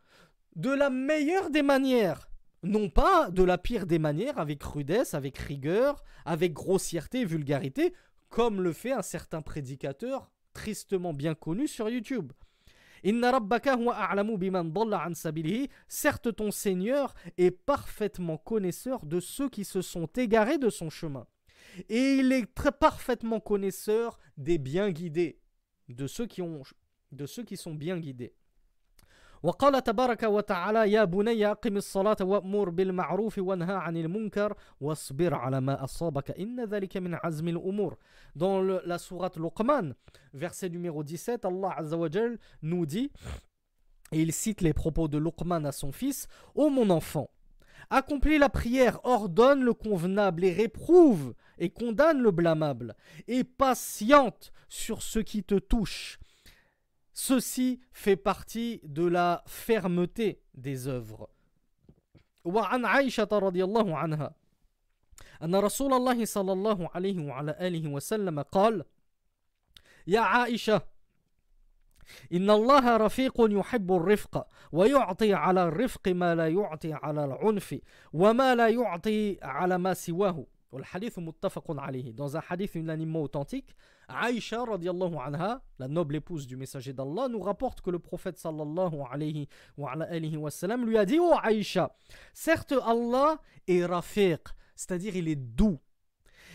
de la meilleure des manières. Non pas de la pire des manières, avec rudesse, avec rigueur, avec grossièreté et vulgarité, comme le fait un certain prédicateur tristement bien connu sur YouTube. Certes, ton Seigneur est parfaitement connaisseur de ceux qui se sont égarés de son chemin. Et il est très parfaitement connaisseur des bien guidés, de ceux qui, ont, de ceux qui sont bien guidés. وقال تبارك وتعالى يا بني أقم الصلاة وأمر بالمعروف وانهى عن المنكر واصبر على ما أصابك إن ذلك من عزم الأمور Dans le, la sourate Luqman, verset numéro 17, Allah Azza wa Jal nous dit, et il cite les propos de Luqman à son fils, Ô oh mon enfant, accomplis la prière, ordonne le convenable et réprouve et condamne le blâmable, et patiente sur ce qui te touche. Ceci fait partie de la fermeté des œuvres. وعن عائشة رضي الله عنها أن رسول الله صلى الله عليه وعلى آله وسلم قال يا عائشة إن الله رفيق يحب الرفق ويعطي على الرفق ما لا يعطي على العنف وما لا يعطي على ما سواه والحديث متفق عليه dans un hadith unanimement authentique Aïcha radiallahu anha la noble épouse du messager d'Allah nous rapporte que le prophète sallallahu alayhi wa, alayhi wa sallam, lui a dit oh Aïcha certes Allah est rafiq c'est-à-dire il est doux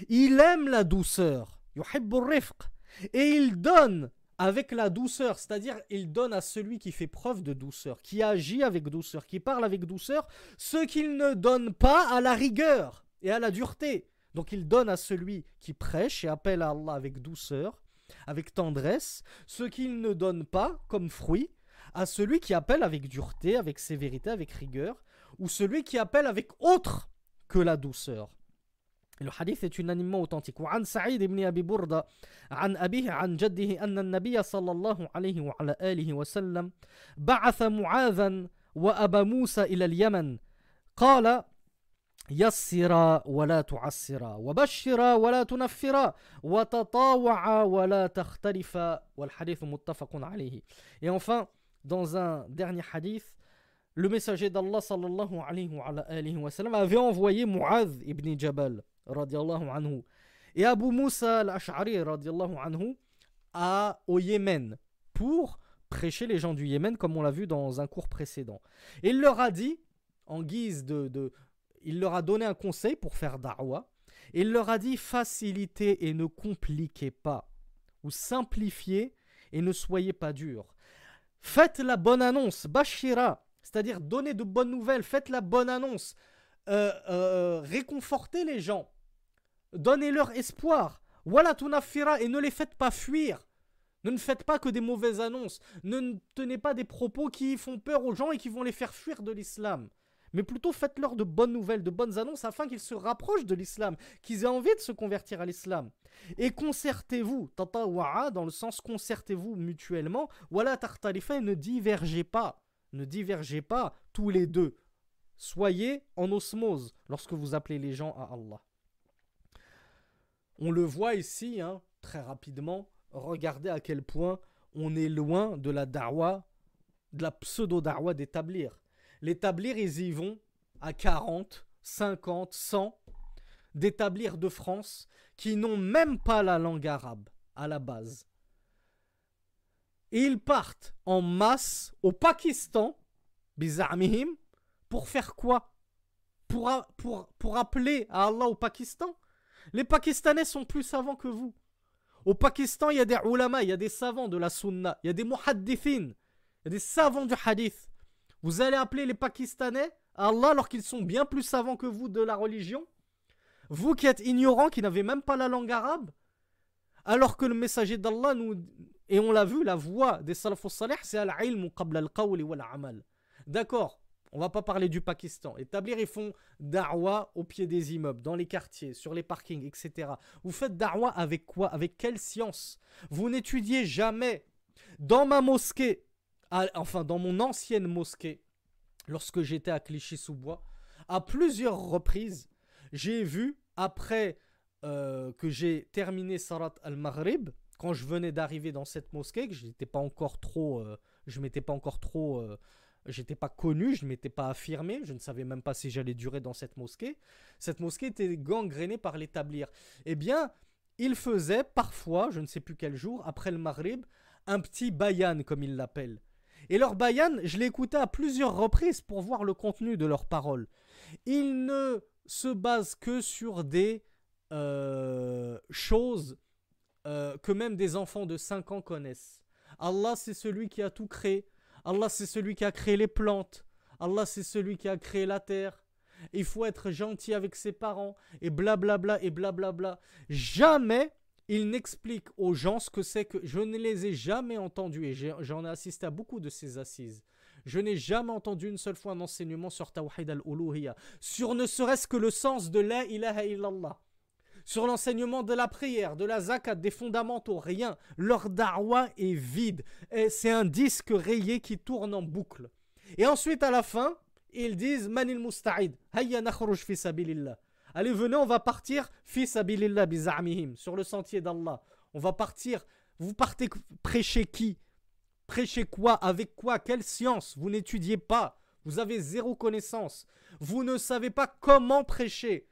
il aime la douceur yuhibbu rifq et il donne avec la douceur, c'est-à-dire il donne à celui qui fait preuve de douceur, qui agit avec douceur, qui parle avec douceur, ce qu'il ne donne pas à la rigueur et à la dureté. Donc il donne à celui qui prêche et appelle à Allah avec douceur, avec tendresse, ce qu'il ne donne pas comme fruit à celui qui appelle avec dureté, avec sévérité, avec rigueur, ou celui qui appelle avec autre que la douceur. Est unanimement authentique. وعن سعيد بن أبي بردة عن أبيه عن جده أن النبي صلى الله عليه وعلى آله وسلم بعث معاذا وأبا موسى إلى اليمن قال يسرا ولا تعسرا وبشرا ولا تنفرا وتطاوعا ولا تختلفا والحديث متفق عليه. Et enfin, dans un dernier hadith, le messager d'Allah sallallahu alayhi wa, sallam avait envoyé Mu'adh ibn Jabal radiallahu anhu et Abu Musa al-Ash'ari radiallahu anhu au Yémen pour prêcher les gens du Yémen comme on l'a vu dans un cours précédent. Et il leur a dit, en guise de, de il leur a donné un conseil pour faire da'wah. Il leur a dit facilitez et ne compliquez pas, ou simplifiez et ne soyez pas durs. Faites la bonne annonce, Bashira, c'est-à-dire donnez de bonnes nouvelles, faites la bonne annonce, euh, euh, réconfortez les gens, donnez-leur espoir. Voilà tunafira et ne les faites pas fuir. Ne, faites pas que des mauvaises annonces. Ne tenez pas des propos qui font peur aux gens et qui vont les faire fuir de l'islam mais plutôt faites-leur de bonnes nouvelles, de bonnes annonces afin qu'ils se rapprochent de l'islam, qu'ils aient envie de se convertir à l'islam. Et concertez-vous, tatawa'a, dans le sens concertez-vous mutuellement, wala tartalifa, et ne divergez pas, ne divergez pas tous les deux. Soyez en osmose lorsque vous appelez les gens à Allah. On le voit ici, hein, très rapidement, regardez à quel point on est loin de la darwa, de la pseudo-darwa d'établir. L'établir, ils y vont à 40, 50, 100 d'établir de France qui n'ont même pas la langue arabe à la base. Et ils partent en masse au Pakistan, bizarmihim, pour faire quoi? Pour, pour, pour appeler à Allah au Pakistan? Les Pakistanais sont plus savants que vous. Au Pakistan, il y a des ulama, il y a des savants de la sunna, il y a des muhaddithin, il y a des savants du hadith. Vous allez appeler les Pakistanais à Allah alors qu'ils sont bien plus savants que vous de la religion? Vous qui êtes ignorants, qui n'avez même pas la langue arabe? Alors que le messager d'Allah nous... Et on l'a vu, la voix des salafus salih, c'est al-ilm qabla al-qawli wal-amal. D'accord, on va pas parler du Pakistan. Établir, ils font da'wa au pied des immeubles, dans les quartiers, sur les parkings, etc. Vous faites da'wa avec quoi? Avec quelle science? Vous n'étudiez jamais. Dans ma mosquée, enfin dans mon ancienne mosquée, lorsque j'étais à Clichy-sous-Bois, à plusieurs reprises, j'ai vu, après euh, que j'ai terminé Sarat al-Maghrib, quand je venais d'arriver dans cette mosquée, que je n'étais pas encore trop, euh, je m'étais pas encore trop, euh, j'étais pas connu, je ne m'étais pas affirmé, je ne savais même pas si j'allais durer dans cette mosquée. Cette mosquée était gangrénée par l'établir. Eh bien, il faisait parfois, je ne sais plus quel jour, après le Maghrib, un petit bayan comme il l'appelle. Et leur bayan, je l'ai écouté à plusieurs reprises pour voir le contenu de leurs paroles. Ils ne se basent que sur des euh, choses euh, que même des enfants de 5 ans connaissent. Allah, c'est celui qui a tout créé. Allah, c'est celui qui a créé les plantes. Allah, c'est celui qui a créé la terre. Il faut être gentil avec ses parents. Et blablabla bla bla, et blablabla. Bla. Jamais il n'explique aux gens ce que c'est que je ne les ai jamais entendus et j'en ai assisté à beaucoup de ces assises. Je n'ai jamais entendu une seule fois un enseignement sur Tawhid al-Uluhiyya, sur ne serait-ce que le sens de la ilaha illallah, sur l'enseignement de la prière, de la zakat, des fondamentaux, rien. Leur darwa est vide. C'est un disque rayé qui tourne en boucle. Et ensuite, à la fin, ils disent Manil musta'id, hayya nakhruj fi sabilillah. Allez, venez, on va partir, fils abilillah bizarmihim, sur le sentier d'Allah. On va partir. Vous partez prêcher qui? Prêcher quoi? Avec quoi? Quelle science? Vous n'étudiez pas. Vous avez zéro connaissance. Vous ne savez pas comment prêcher.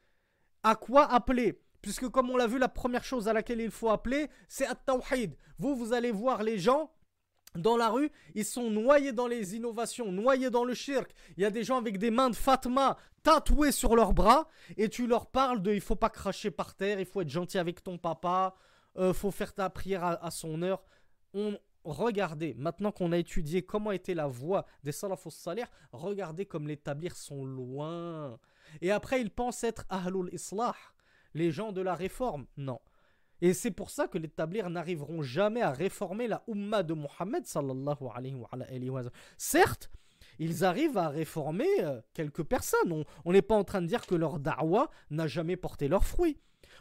À quoi appeler? Puisque comme on l'a vu, la première chose à laquelle il faut appeler, c'est at-tawhid. Vous, vous allez voir les gens dans la rue, ils sont noyés dans les innovations, noyés dans le shirk. Il y a des gens avec des mains de Fatma tatouées sur leurs bras et tu leur parles de il faut pas cracher par terre, il faut être gentil avec ton papa, euh, faut faire ta prière à, son heure. On, regardez, maintenant qu'on a étudié comment était la voix des salafos salaires, regardez comme les tablirs sont loin. Et après, ils pensent être ahlul islah, les gens de la réforme. Non. Et c'est pour ça que les tablirs n'arriveront jamais à réformer la Ummah de Mohammed. Certes, ils arrivent à réformer euh, quelques personnes. On n'est pas en train de dire que leur da'wah n'a jamais porté leurs fruits.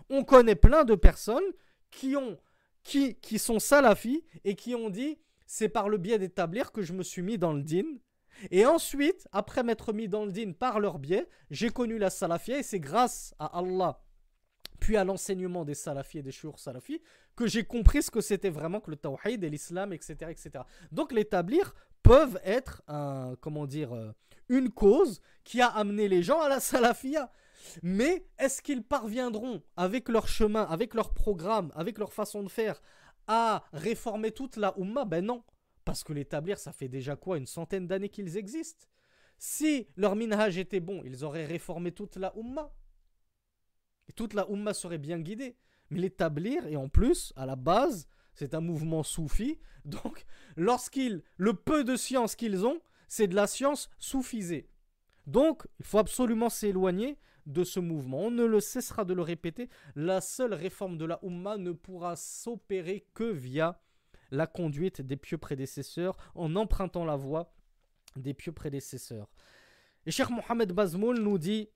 On connaît plein de personnes qui, ont, qui, qui sont salafis et qui ont dit c'est par le biais d'établir que je me suis mis dans le din. Et ensuite, après m'être mis dans le din par leur biais, j'ai connu la salafia et c'est grâce à Allah puis à l'enseignement des salafis et des shur salafis, que j'ai compris ce que c'était vraiment que le tawhid et l'islam, etc., etc. Donc l'établir peuvent être un, comment dire, euh, une cause qui a amené les gens à la salafia. Mais est-ce qu'ils parviendront, avec leur chemin, avec leur programme, avec leur façon de faire, à réformer toute la Ummah Ben non. Parce que l'établir, ça fait déjà quoi? Une centaine d'années qu'ils existent. Si leur minhaj était bon, ils auraient réformé toute la Ummah. Toute la Ummah serait bien guidée. Mais l'établir, et en plus, à la base, c'est un mouvement soufi. Donc, lorsqu'ils, le peu de science qu'ils ont, c'est de la science soufisée. Donc, il faut absolument s'éloigner de ce mouvement. On ne le cessera de le répéter. La seule réforme de la Ummah ne pourra s'opérer que via la conduite des pieux prédécesseurs, en empruntant la voie des pieux prédécesseurs. Et Cheikh Mohamed Bazmoul nous dit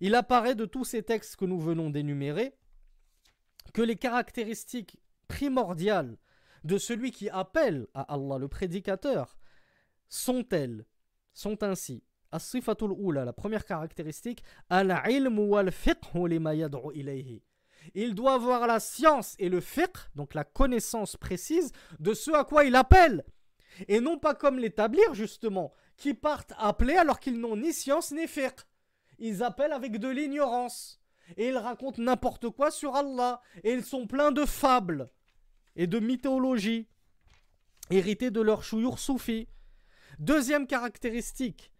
il apparaît de tous ces textes que nous venons d'énumérer que les caractéristiques primordiales de celui qui appelle à Allah, le prédicateur, sont-elles Sont ainsi. la première caractéristique, il doit avoir la science et le fiqh, donc la connaissance précise de ce à quoi il appelle. Et non pas comme l'établir, justement, qui partent appeler alors qu'ils n'ont ni science ni fiqh. Ils appellent avec de l'ignorance. Et ils racontent n'importe quoi sur Allah. Et ils sont pleins de fables et de mythologie, héritées de leur chouyour soufi. Deuxième caractéristique,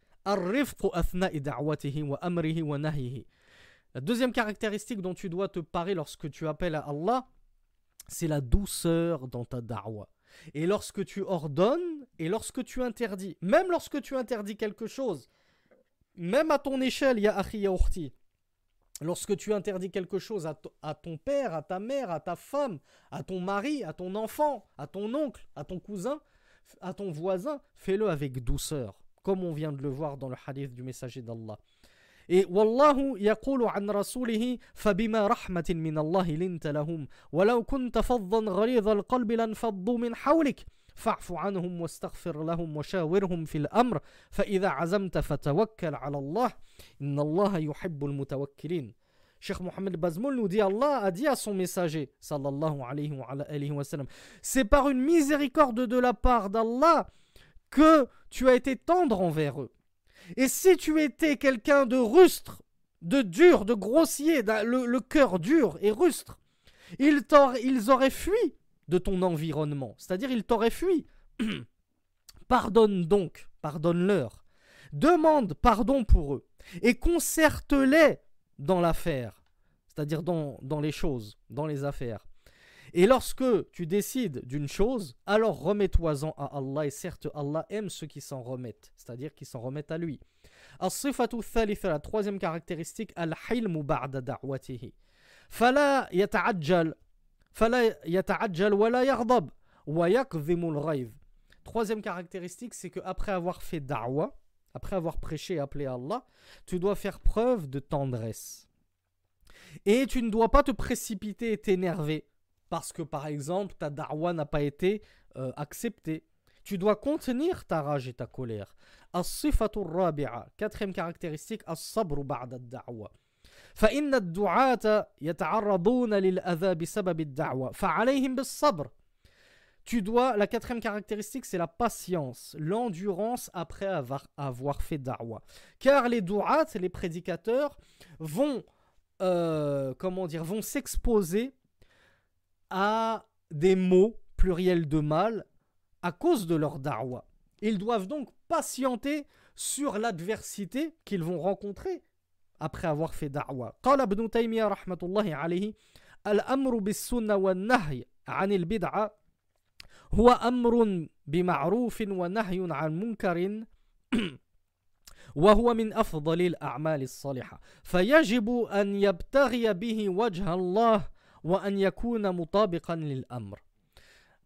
la deuxième caractéristique dont tu dois te parer lorsque tu appelles à Allah, c'est la douceur dans ta da'wah. Et lorsque tu ordonnes et lorsque tu interdis, même lorsque tu interdis quelque chose, même à ton échelle, ya akhi lorsque tu interdis quelque chose à, à, ton père, à ta mère, à ta femme, à ton mari, à ton enfant, à ton oncle, à ton cousin, à ton voisin, fais-le avec douceur, comme on vient de le voir dans le hadith du messager d'Allah. Wallahu yaqulu an rasulihi fabima rahmatin min Allah linta lahum walau kunta faddan ghalidha alqalbi lanfaddu min hawlik فاعف عنهم واستغفر لهم وشاورهم في الأمر فإذا عزمت فتوكل على الله إن الله يحب المتوكلين Cheikh Mohamed Bazmoul nous dit Allah a dit à son messager sallallahu alayhi wa, alayhi wa sallam c'est par une miséricorde de la part d'Allah que tu as été tendre envers eux Et si tu étais quelqu'un de rustre, de dur, de grossier, le, cœur dur et rustre, ils, auraient fui de ton environnement. C'est-à-dire, ils t'auraient fui. Pardonne donc, pardonne-leur. Demande pardon pour eux. Et concerte-les dans l'affaire. C'est-à-dire dans les choses, dans les affaires. Et lorsque tu décides d'une chose, alors remets-toi-en à Allah. Et certes, Allah aime ceux qui s'en remettent, c'est-à-dire qui s'en remettent à lui. la troisième caractéristique, al-hilmu Troisième caractéristique, c'est qu'après avoir fait da'wa, après avoir prêché et appelé Allah, tu dois faire preuve de tendresse. Et tu ne dois pas te précipiter et t'énerver parce que par exemple ta da'wa n'a pas été euh, acceptée. Tu dois contenir ta rage et ta colère. As-sifatu rabi'a, quatrième caractéristique, as-sabru ba'da ad-da'wa. فإن الدعاة يتعرضون للأذى بسبب الدعوة فعليهم بالصبر tu dois, la quatrième caractéristique, c'est la patience, l'endurance après avoir, avoir fait da'wa. Car les du'at, les prédicateurs, vont, euh, comment dire, vont s'exposer à des mots pluriels de mal à cause de leur da'wa. Ils doivent donc patienter sur l'adversité qu'ils vont rencontrer après avoir fait da'wa. قال ابن تيمية رحمة الله عليه الأمر بالسنة والنهي عن البدعة هو أمر بمعروف ونهي عن منكر وهو من أفضل الأعمال الصالحة فيجب أن يبتغي به وجه الله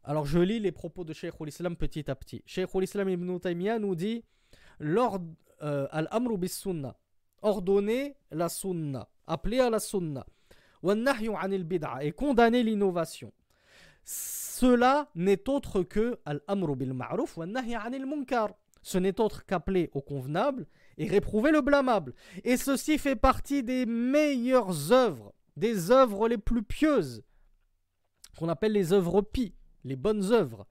alors je lis les propos de Sheikh al-Islam petit à petit. Sheikh al-Islam ibn Taymiyyah nous dit euh, Al-amru bis sunnah. Ordonner la sunnah. Appeler à la sunnah. Et condamner l'innovation. Cela n'est autre que Al-amru bil ma'ruf wa anil munkar. Ce n'est autre qu'appeler au convenable et réprouver le blâmable. Et ceci fait partie des meilleures œuvres des œuvres les plus pieuses qu'on appelle les œuvres pies les bonnes œuvres.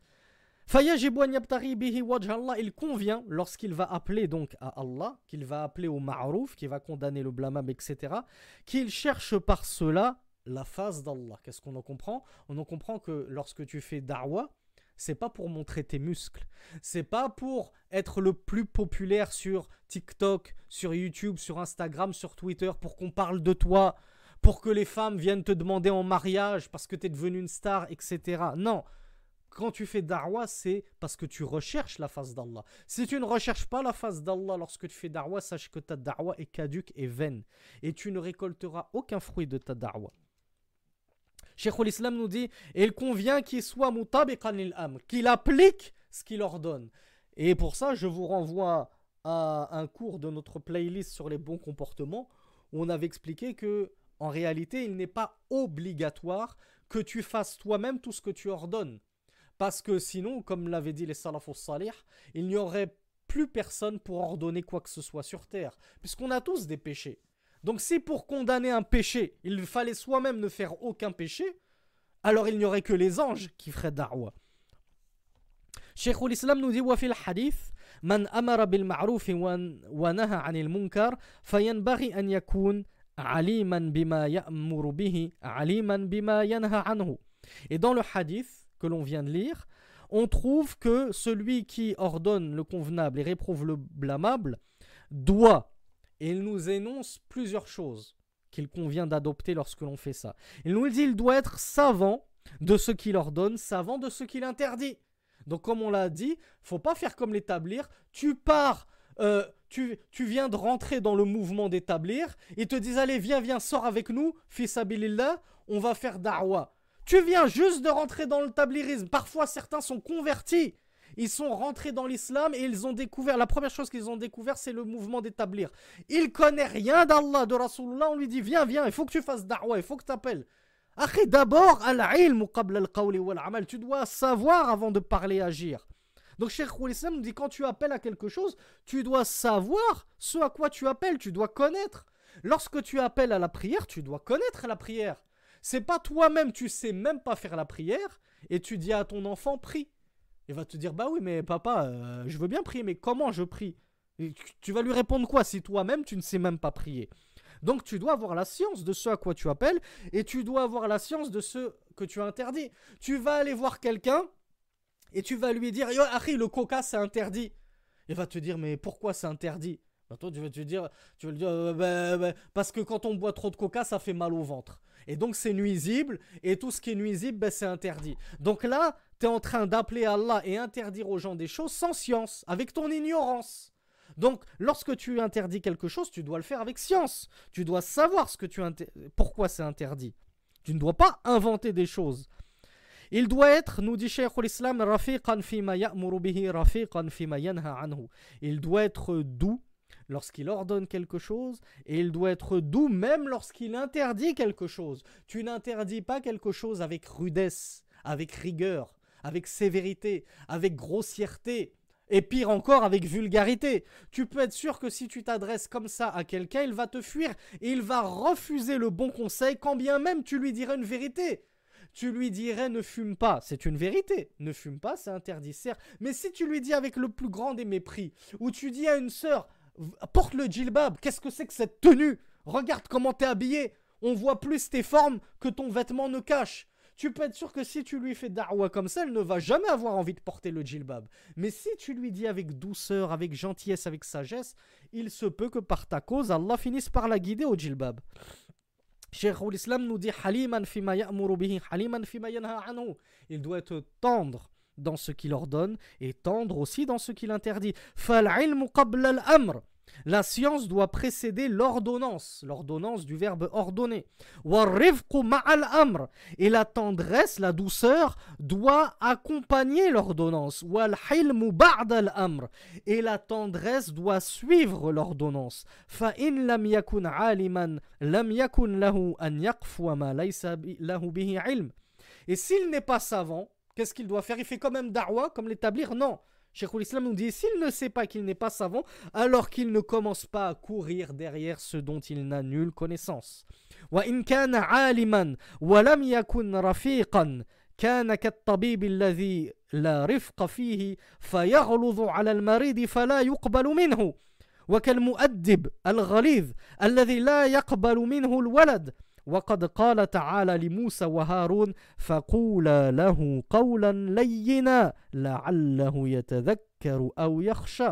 Il convient, lorsqu'il va appeler donc à Allah, qu'il va appeler au ma'rouf, qu'il va condamner le blâmable, etc., qu'il cherche par cela la face d'Allah. Qu'est-ce qu'on en comprend? On en comprend que lorsque tu fais da'wah, c'est pas pour montrer tes muscles, c'est pas pour être le plus populaire sur TikTok, sur YouTube, sur Instagram, sur Twitter, pour qu'on parle de toi, pour que les femmes viennent te demander en mariage parce que tu es devenu une star, etc. Non, quand tu fais darwa, c'est parce que tu recherches la face d'Allah. Si tu ne recherches pas la face d'Allah lorsque tu fais darwa, sache que ta darwa est caduque et vaine. Et tu ne récolteras aucun fruit de ta darwa. Cheikh l'Islam nous dit il convient qu'il soit mutabiqan am qu'il applique ce qu'il ordonne. Et pour ça, je vous renvoie à un cours de notre playlist sur les bons comportements où on avait expliqué que en réalité, il n'est pas obligatoire que tu fasses toi-même tout ce que tu ordonnes. Parce que sinon, comme l'avaient dit les salafos salih, il n'y aurait plus personne pour ordonner quoi que ce soit sur terre. Puisqu'on a tous des péchés. Donc si pour condamner un péché, il fallait soi-même ne faire aucun péché, alors il n'y aurait que les anges qui feraient da'wa. Cheikh l'Islam nous dit وفي الحديث من أمر بالمعروف ونهى عن المنكر فينبغي أن يكون et dans le hadith que l'on vient de lire, on trouve que celui qui ordonne le convenable et réprouve le blâmable doit, et il nous énonce plusieurs choses qu'il convient d'adopter lorsque l'on fait ça. Il nous dit il doit être savant de ce qu'il ordonne, savant de ce qu'il interdit. Donc comme on l'a dit, faut pas faire comme l'établir, tu pars euh, tu, viens de rentrer dans le mouvement d'établir, ils te disent allez viens, viens, sors avec nous, fils abilillah, on va faire da'wa. Tu viens juste de rentrer dans le tablirisme. Parfois, certains sont convertis. Ils sont rentrés dans l'islam et ils ont découvert, la première chose qu'ils ont découvert, c'est le mouvement d'établir. Il connaît rien d'Allah, de Rasulullah. On lui dit, viens, viens, il faut que tu fasses da'wah, il faut que tu appelles. d'abord, al-ilm al Tu dois savoir avant de parler agir. Donc, Cheikh Islam nous dit, quand tu appelles à quelque chose, tu dois savoir ce à quoi tu appelles, tu dois connaître. Lorsque tu appelles à la prière, tu dois connaître la prière. C'est pas toi-même, tu sais même pas faire la prière et tu dis à ton enfant prie. Il va te dire bah oui mais papa, euh, je veux bien prier mais comment je prie? Tu vas lui répondre quoi? Si toi-même tu ne sais même pas prier donc tu dois avoir la science de ce à quoi tu appelles et tu dois avoir la science de ce que tu interdis. Tu vas aller voir quelqu'un et tu vas lui dire Yo, le coca c'est interdit. Il va te dire mais pourquoi c'est interdit? Bah, tu vas te dire, tu vas dire euh, bah, bah, parce que quand on boit trop de coca, ça fait mal au ventre. Et donc c'est nuisible, et tout ce qui est nuisible, ben, c'est interdit. Donc là, tu es en train d'appeler Allah et interdire aux gens des choses sans science, avec ton ignorance. Donc, lorsque tu interdis quelque chose, tu dois le faire avec science. Tu dois savoir ce que tu pourquoi c'est interdit. Tu ne dois pas inventer des choses. Il doit être, nous dit Cheikh l'Islam, Il doit être doux lorsqu'il ordonne quelque chose et il doit être doux même lorsqu'il interdit quelque chose. Tu n'interdis pas quelque chose avec rudesse, avec rigueur, avec sévérité, avec grossièreté. Et pire encore, avec vulgarité. Tu peux être sûr que si tu t'adresses comme ça à quelqu'un, il va te fuir et il va refuser le bon conseil quand bien même tu lui dirais une vérité tu lui dirais ne fume pas, c'est une vérité. Ne fume pas, c'est interdit, certes. Mais si tu lui dis avec le plus grand des mépris, ou tu dis à une sœur, Porte le djilbab. Qu'est-ce que c'est que cette tenue? Regarde comment t'es habillé. On voit plus tes formes que ton vêtement ne cache. Tu peux être sûr que si tu lui fais da'wa comme ça, elle ne va jamais avoir envie de porter le djilbab. Mais si tu lui dis avec douceur, avec gentillesse, avec sagesse, il se peut que par ta cause, Allah finisse par la guider au djilbab. Cheikh l'Islam nous dit Haliman fima bihi, haliman fima Il doit être tendre dans ce qu'il ordonne et tendre aussi dans ce qu'il interdit. La science doit précéder l'ordonnance, l'ordonnance du verbe ordonner. Et la tendresse, la douceur, doit accompagner l'ordonnance. Et la tendresse doit suivre l'ordonnance. Et s'il n'est pas savant, qu'est-ce qu'il doit faire? Il fait quand même darwa, comme l'établir? Non. Cheikh Islam nous dit s'il ne sait pas qu'il n'est pas savant, alors qu'il ne commence pas à courir derrière ce dont il n'a nulle connaissance. وإن كان عالما ولم يكن رفيقا كان كالطبيب الذي لا رفق فيه فيغلظ على المريض فلا يقبل منه وكالمؤدب الغليظ الذي لا يقبل منه الولد وقد قال تعالى لموسى وهارون فقولا له قولا لينا لعله يتذكر أو يخشى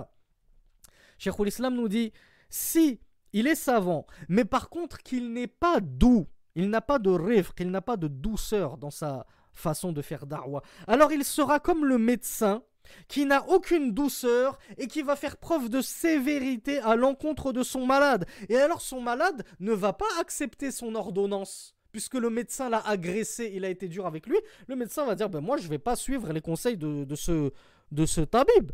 Cheikh l'Islam nous dit si il est savant, mais par contre qu'il n'est pas doux, il n'a pas de rêve, qu'il n'a pas de douceur dans sa façon de faire darwa, alors il sera comme le médecin qui n'a aucune douceur et qui va faire preuve de sévérité à l'encontre de son malade. Et alors son malade ne va pas accepter son ordonnance. Puisque le médecin l'a agressé, il a été dur avec lui, le médecin va dire ben Moi, je ne vais pas suivre les conseils de, de, ce, de ce tabib.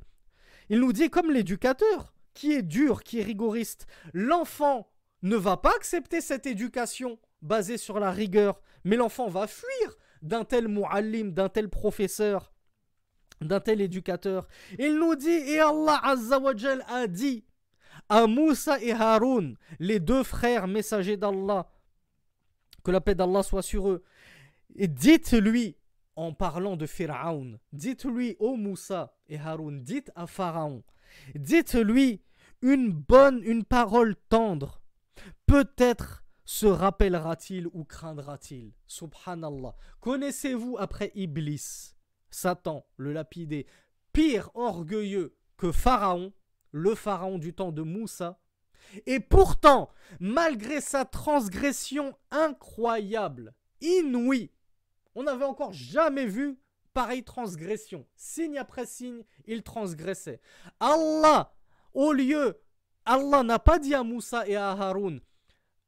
Il nous dit comme l'éducateur, qui est dur, qui est rigoriste. L'enfant ne va pas accepter cette éducation basée sur la rigueur, mais l'enfant va fuir d'un tel mu'allim, d'un tel professeur d'un tel éducateur. Il nous dit, et Allah Azzawajal a dit à Moussa et Haroun, les deux frères messagers d'Allah, que la paix d'Allah soit sur eux, et dites-lui, en parlant de Pharaon, dites-lui, ô Moussa et Haroun, dites à Pharaon, dites-lui une bonne, une parole tendre. Peut-être se rappellera-t-il ou craindra-t-il. Subhanallah. Connaissez-vous après Iblis? Satan, le lapidé, pire orgueilleux que Pharaon, le Pharaon du temps de Moussa. Et pourtant, malgré sa transgression incroyable, inouïe, on n'avait encore jamais vu pareille transgression. Signe après signe, il transgressait. Allah, au lieu, Allah n'a pas dit à Moussa et à Haroun,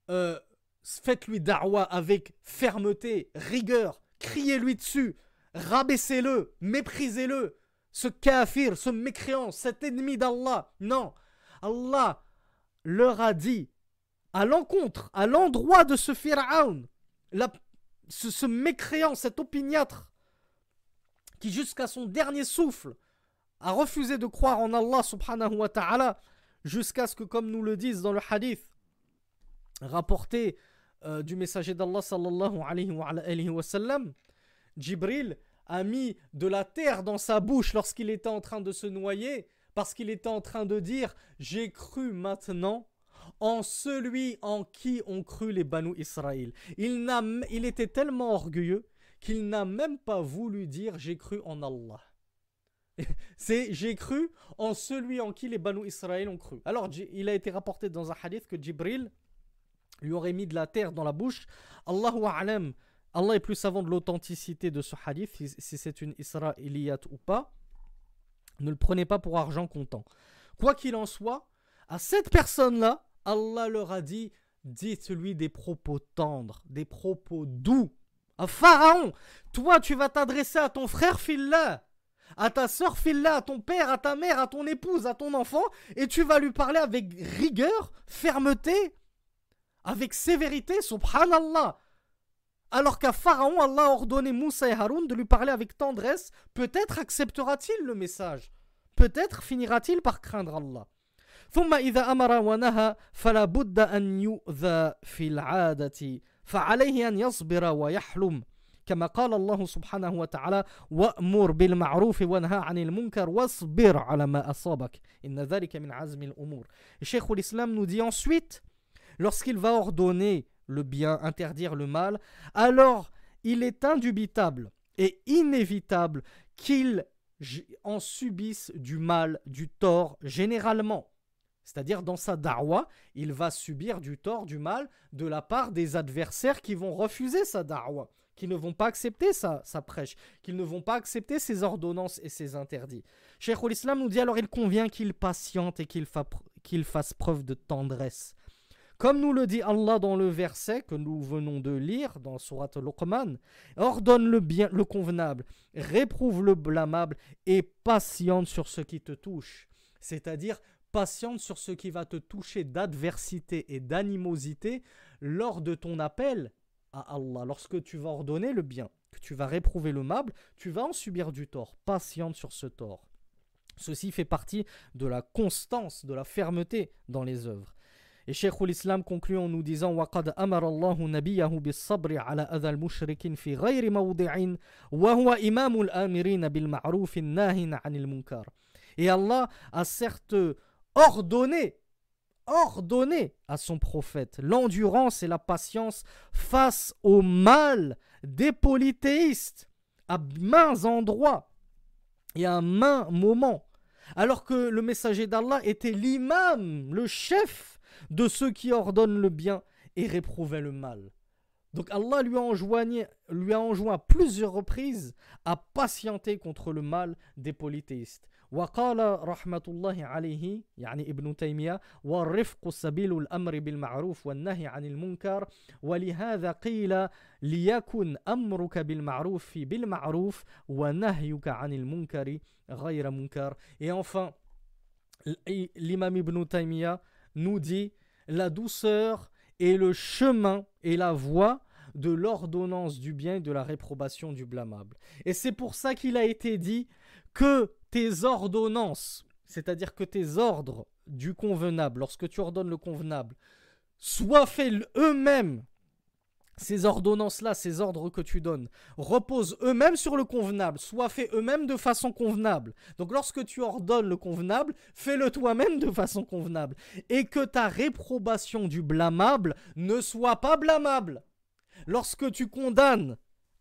euh, faites-lui da'wa avec fermeté, rigueur, criez-lui dessus, rabaissez-le, méprisez-le, ce kafir, ce mécréant, cet ennemi d'Allah. Non, Allah leur a dit, à l'encontre, à l'endroit de ce Pharaon, ce, mécréant, cet opiniâtre, qui jusqu'à son dernier souffle a refusé de croire en Allah subhanahu wa ta'ala, jusqu'à ce que, comme nous le disent dans le hadith, rapporté euh, du messager d'Allah sallallahu alayhi wa sallam, Jibril a mis de la terre dans sa bouche lorsqu'il était en train de se noyer, parce qu'il était en train de dire J'ai cru maintenant en celui en qui ont cru les Banu Israël. Il, il était tellement orgueilleux qu'il n'a même pas voulu dire J'ai cru en Allah. C'est j'ai cru en celui en qui les Banu Israël ont cru. Alors, il a été rapporté dans un hadith que Jibril lui aurait mis de la terre dans la bouche. Allahu a'lam Allah est plus savant de l'authenticité de ce hadith, si c'est une israéliyat ou pas. Ne le prenez pas pour argent comptant. Quoi qu'il en soit, à cette personne-là, Allah leur a dit dites-lui des propos tendres, des propos doux. À Pharaon, toi tu vas t'adresser à ton frère Phillah, à ta soeur Phillah, à ton père, à ta mère, à ton épouse, à ton enfant, et tu vas lui parler avec rigueur, fermeté, avec sévérité, subhanallah. Alors qu'à Pharaon, Allah a ordonné Moussa et Haroun de lui parler avec tendresse, peut-être acceptera-t-il le message. Peut-être finira-t-il par craindre Allah. ثم إذا أمر ونهى فلا بد أن يؤذى في العادة فعليه أن يصبر ويحلم كما قال الله سبحانه وتعالى وأمر بالمعروف وانهى عن المنكر واصبر على ما أصابك إن ذلك من عزم الأمور الشيخ الإسلام nous dit ensuite lorsqu'il va ordonner le bien, interdire le mal, alors il est indubitable et inévitable qu'il en subisse du mal, du tort, généralement. C'est-à-dire dans sa darwa, il va subir du tort, du mal de la part des adversaires qui vont refuser sa darwa, qui ne vont pas accepter sa, prêche, qui ne vont pas accepter ses ordonnances et ses interdits. Cheikh islam nous dit alors il convient qu'il patiente et qu'il fasse preuve de tendresse. Comme nous le dit Allah dans le verset que nous venons de lire dans Surat Luqman, ordonne le bien, le convenable, réprouve le blâmable et patiente sur ce qui te touche. C'est-à-dire patiente sur ce qui va te toucher d'adversité et d'animosité lors de ton appel à Allah. Lorsque tu vas ordonner le bien, que tu vas réprouver le mal, tu vas en subir du tort. Patiente sur ce tort. Ceci fait partie de la constance, de la fermeté dans les œuvres. Et Cheikh l'Islam conclut en nous disant وَقَدْ أَمَرَ اللَّهُ نَبِيَّهُ بِالصَّبْرِ عَلَى أَذَى الْمُشْرِكِينَ فِي غَيْرِ مَوْضِعٍ وَهُوَ إِمَامُ الْآمِرِينَ بِالْمَعْرُوفِ النَّاهِينَ عَنِ الْمُنكَرِ Et Allah a certes ordonné ordonné à son prophète l'endurance et la patience face au mal des polythéistes à mains endroits et à mains moments alors que le messager d'Allah était l'imam, le chef de ceux qui ordonnent le bien et réprouvaient le mal. Donc Allah lui a, enjoint, lui a enjoint plusieurs reprises à patienter contre le mal des polythéistes. وقال رحمة الله عليه يعني ابن تيمية والرفق سبيل الأمر بالمعروف والنهي عن المنكر ولهذا قيل ليكن أمرك بالمعروف بالمعروف ونهيك عن المنكر غير منكر Et enfin, l'imam Ibn Taymiyyah nous dit la douceur est le chemin et la voie de l'ordonnance du bien et de la réprobation du blâmable. Et c'est pour ça qu'il a été dit que tes ordonnances, c'est-à-dire que tes ordres du convenable, lorsque tu ordonnes le convenable, soient faits eux-mêmes ces ordonnances-là, ces ordres que tu donnes, reposent eux-mêmes sur le convenable, soient faits eux-mêmes de façon convenable. Donc lorsque tu ordonnes le convenable, fais-le toi-même de façon convenable. Et que ta réprobation du blâmable ne soit pas blâmable. Lorsque tu condamnes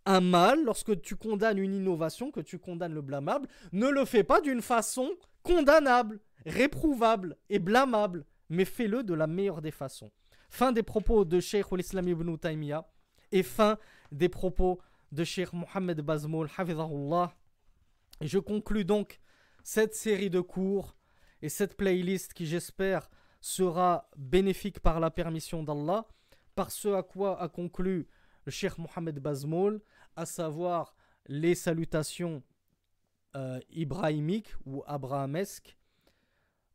un mal, lorsque tu condamnes une innovation, que tu condamnes le blâmable, ne le fais pas d'une façon condamnable, réprouvable et blâmable, mais fais-le de la meilleure des façons. Fin des propos de Sheikh al-Islam ibn Taymiyyah et fin des propos de Sheikh Mohammed Bazmoul, hafizahullah. Je conclus donc cette série de cours et cette playlist qui j'espère sera bénéfique par la permission d'Allah, par ce à quoi a conclu le Cheikh Mohammed Bazmoul, à savoir les salutations euh, ibrahimiques ou abrahamesques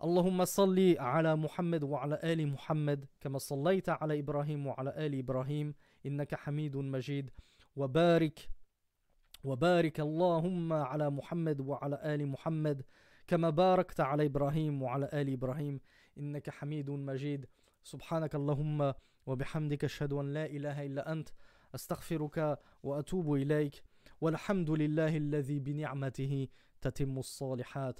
اللهم صل على محمد وعلى آل محمد كما صليت على إبراهيم وعلى آل إبراهيم إنك حميد مجيد. وبارك وبارك اللهم على محمد وعلى آل محمد كما باركت على إبراهيم وعلى آل إبراهيم إنك حميد مجيد. سبحانك اللهم وبحمدك أشهد أن لا إله إلا أنت أستغفرك وأتوب إليك. والحمد لله الذي بنعمته تتم الصالحات.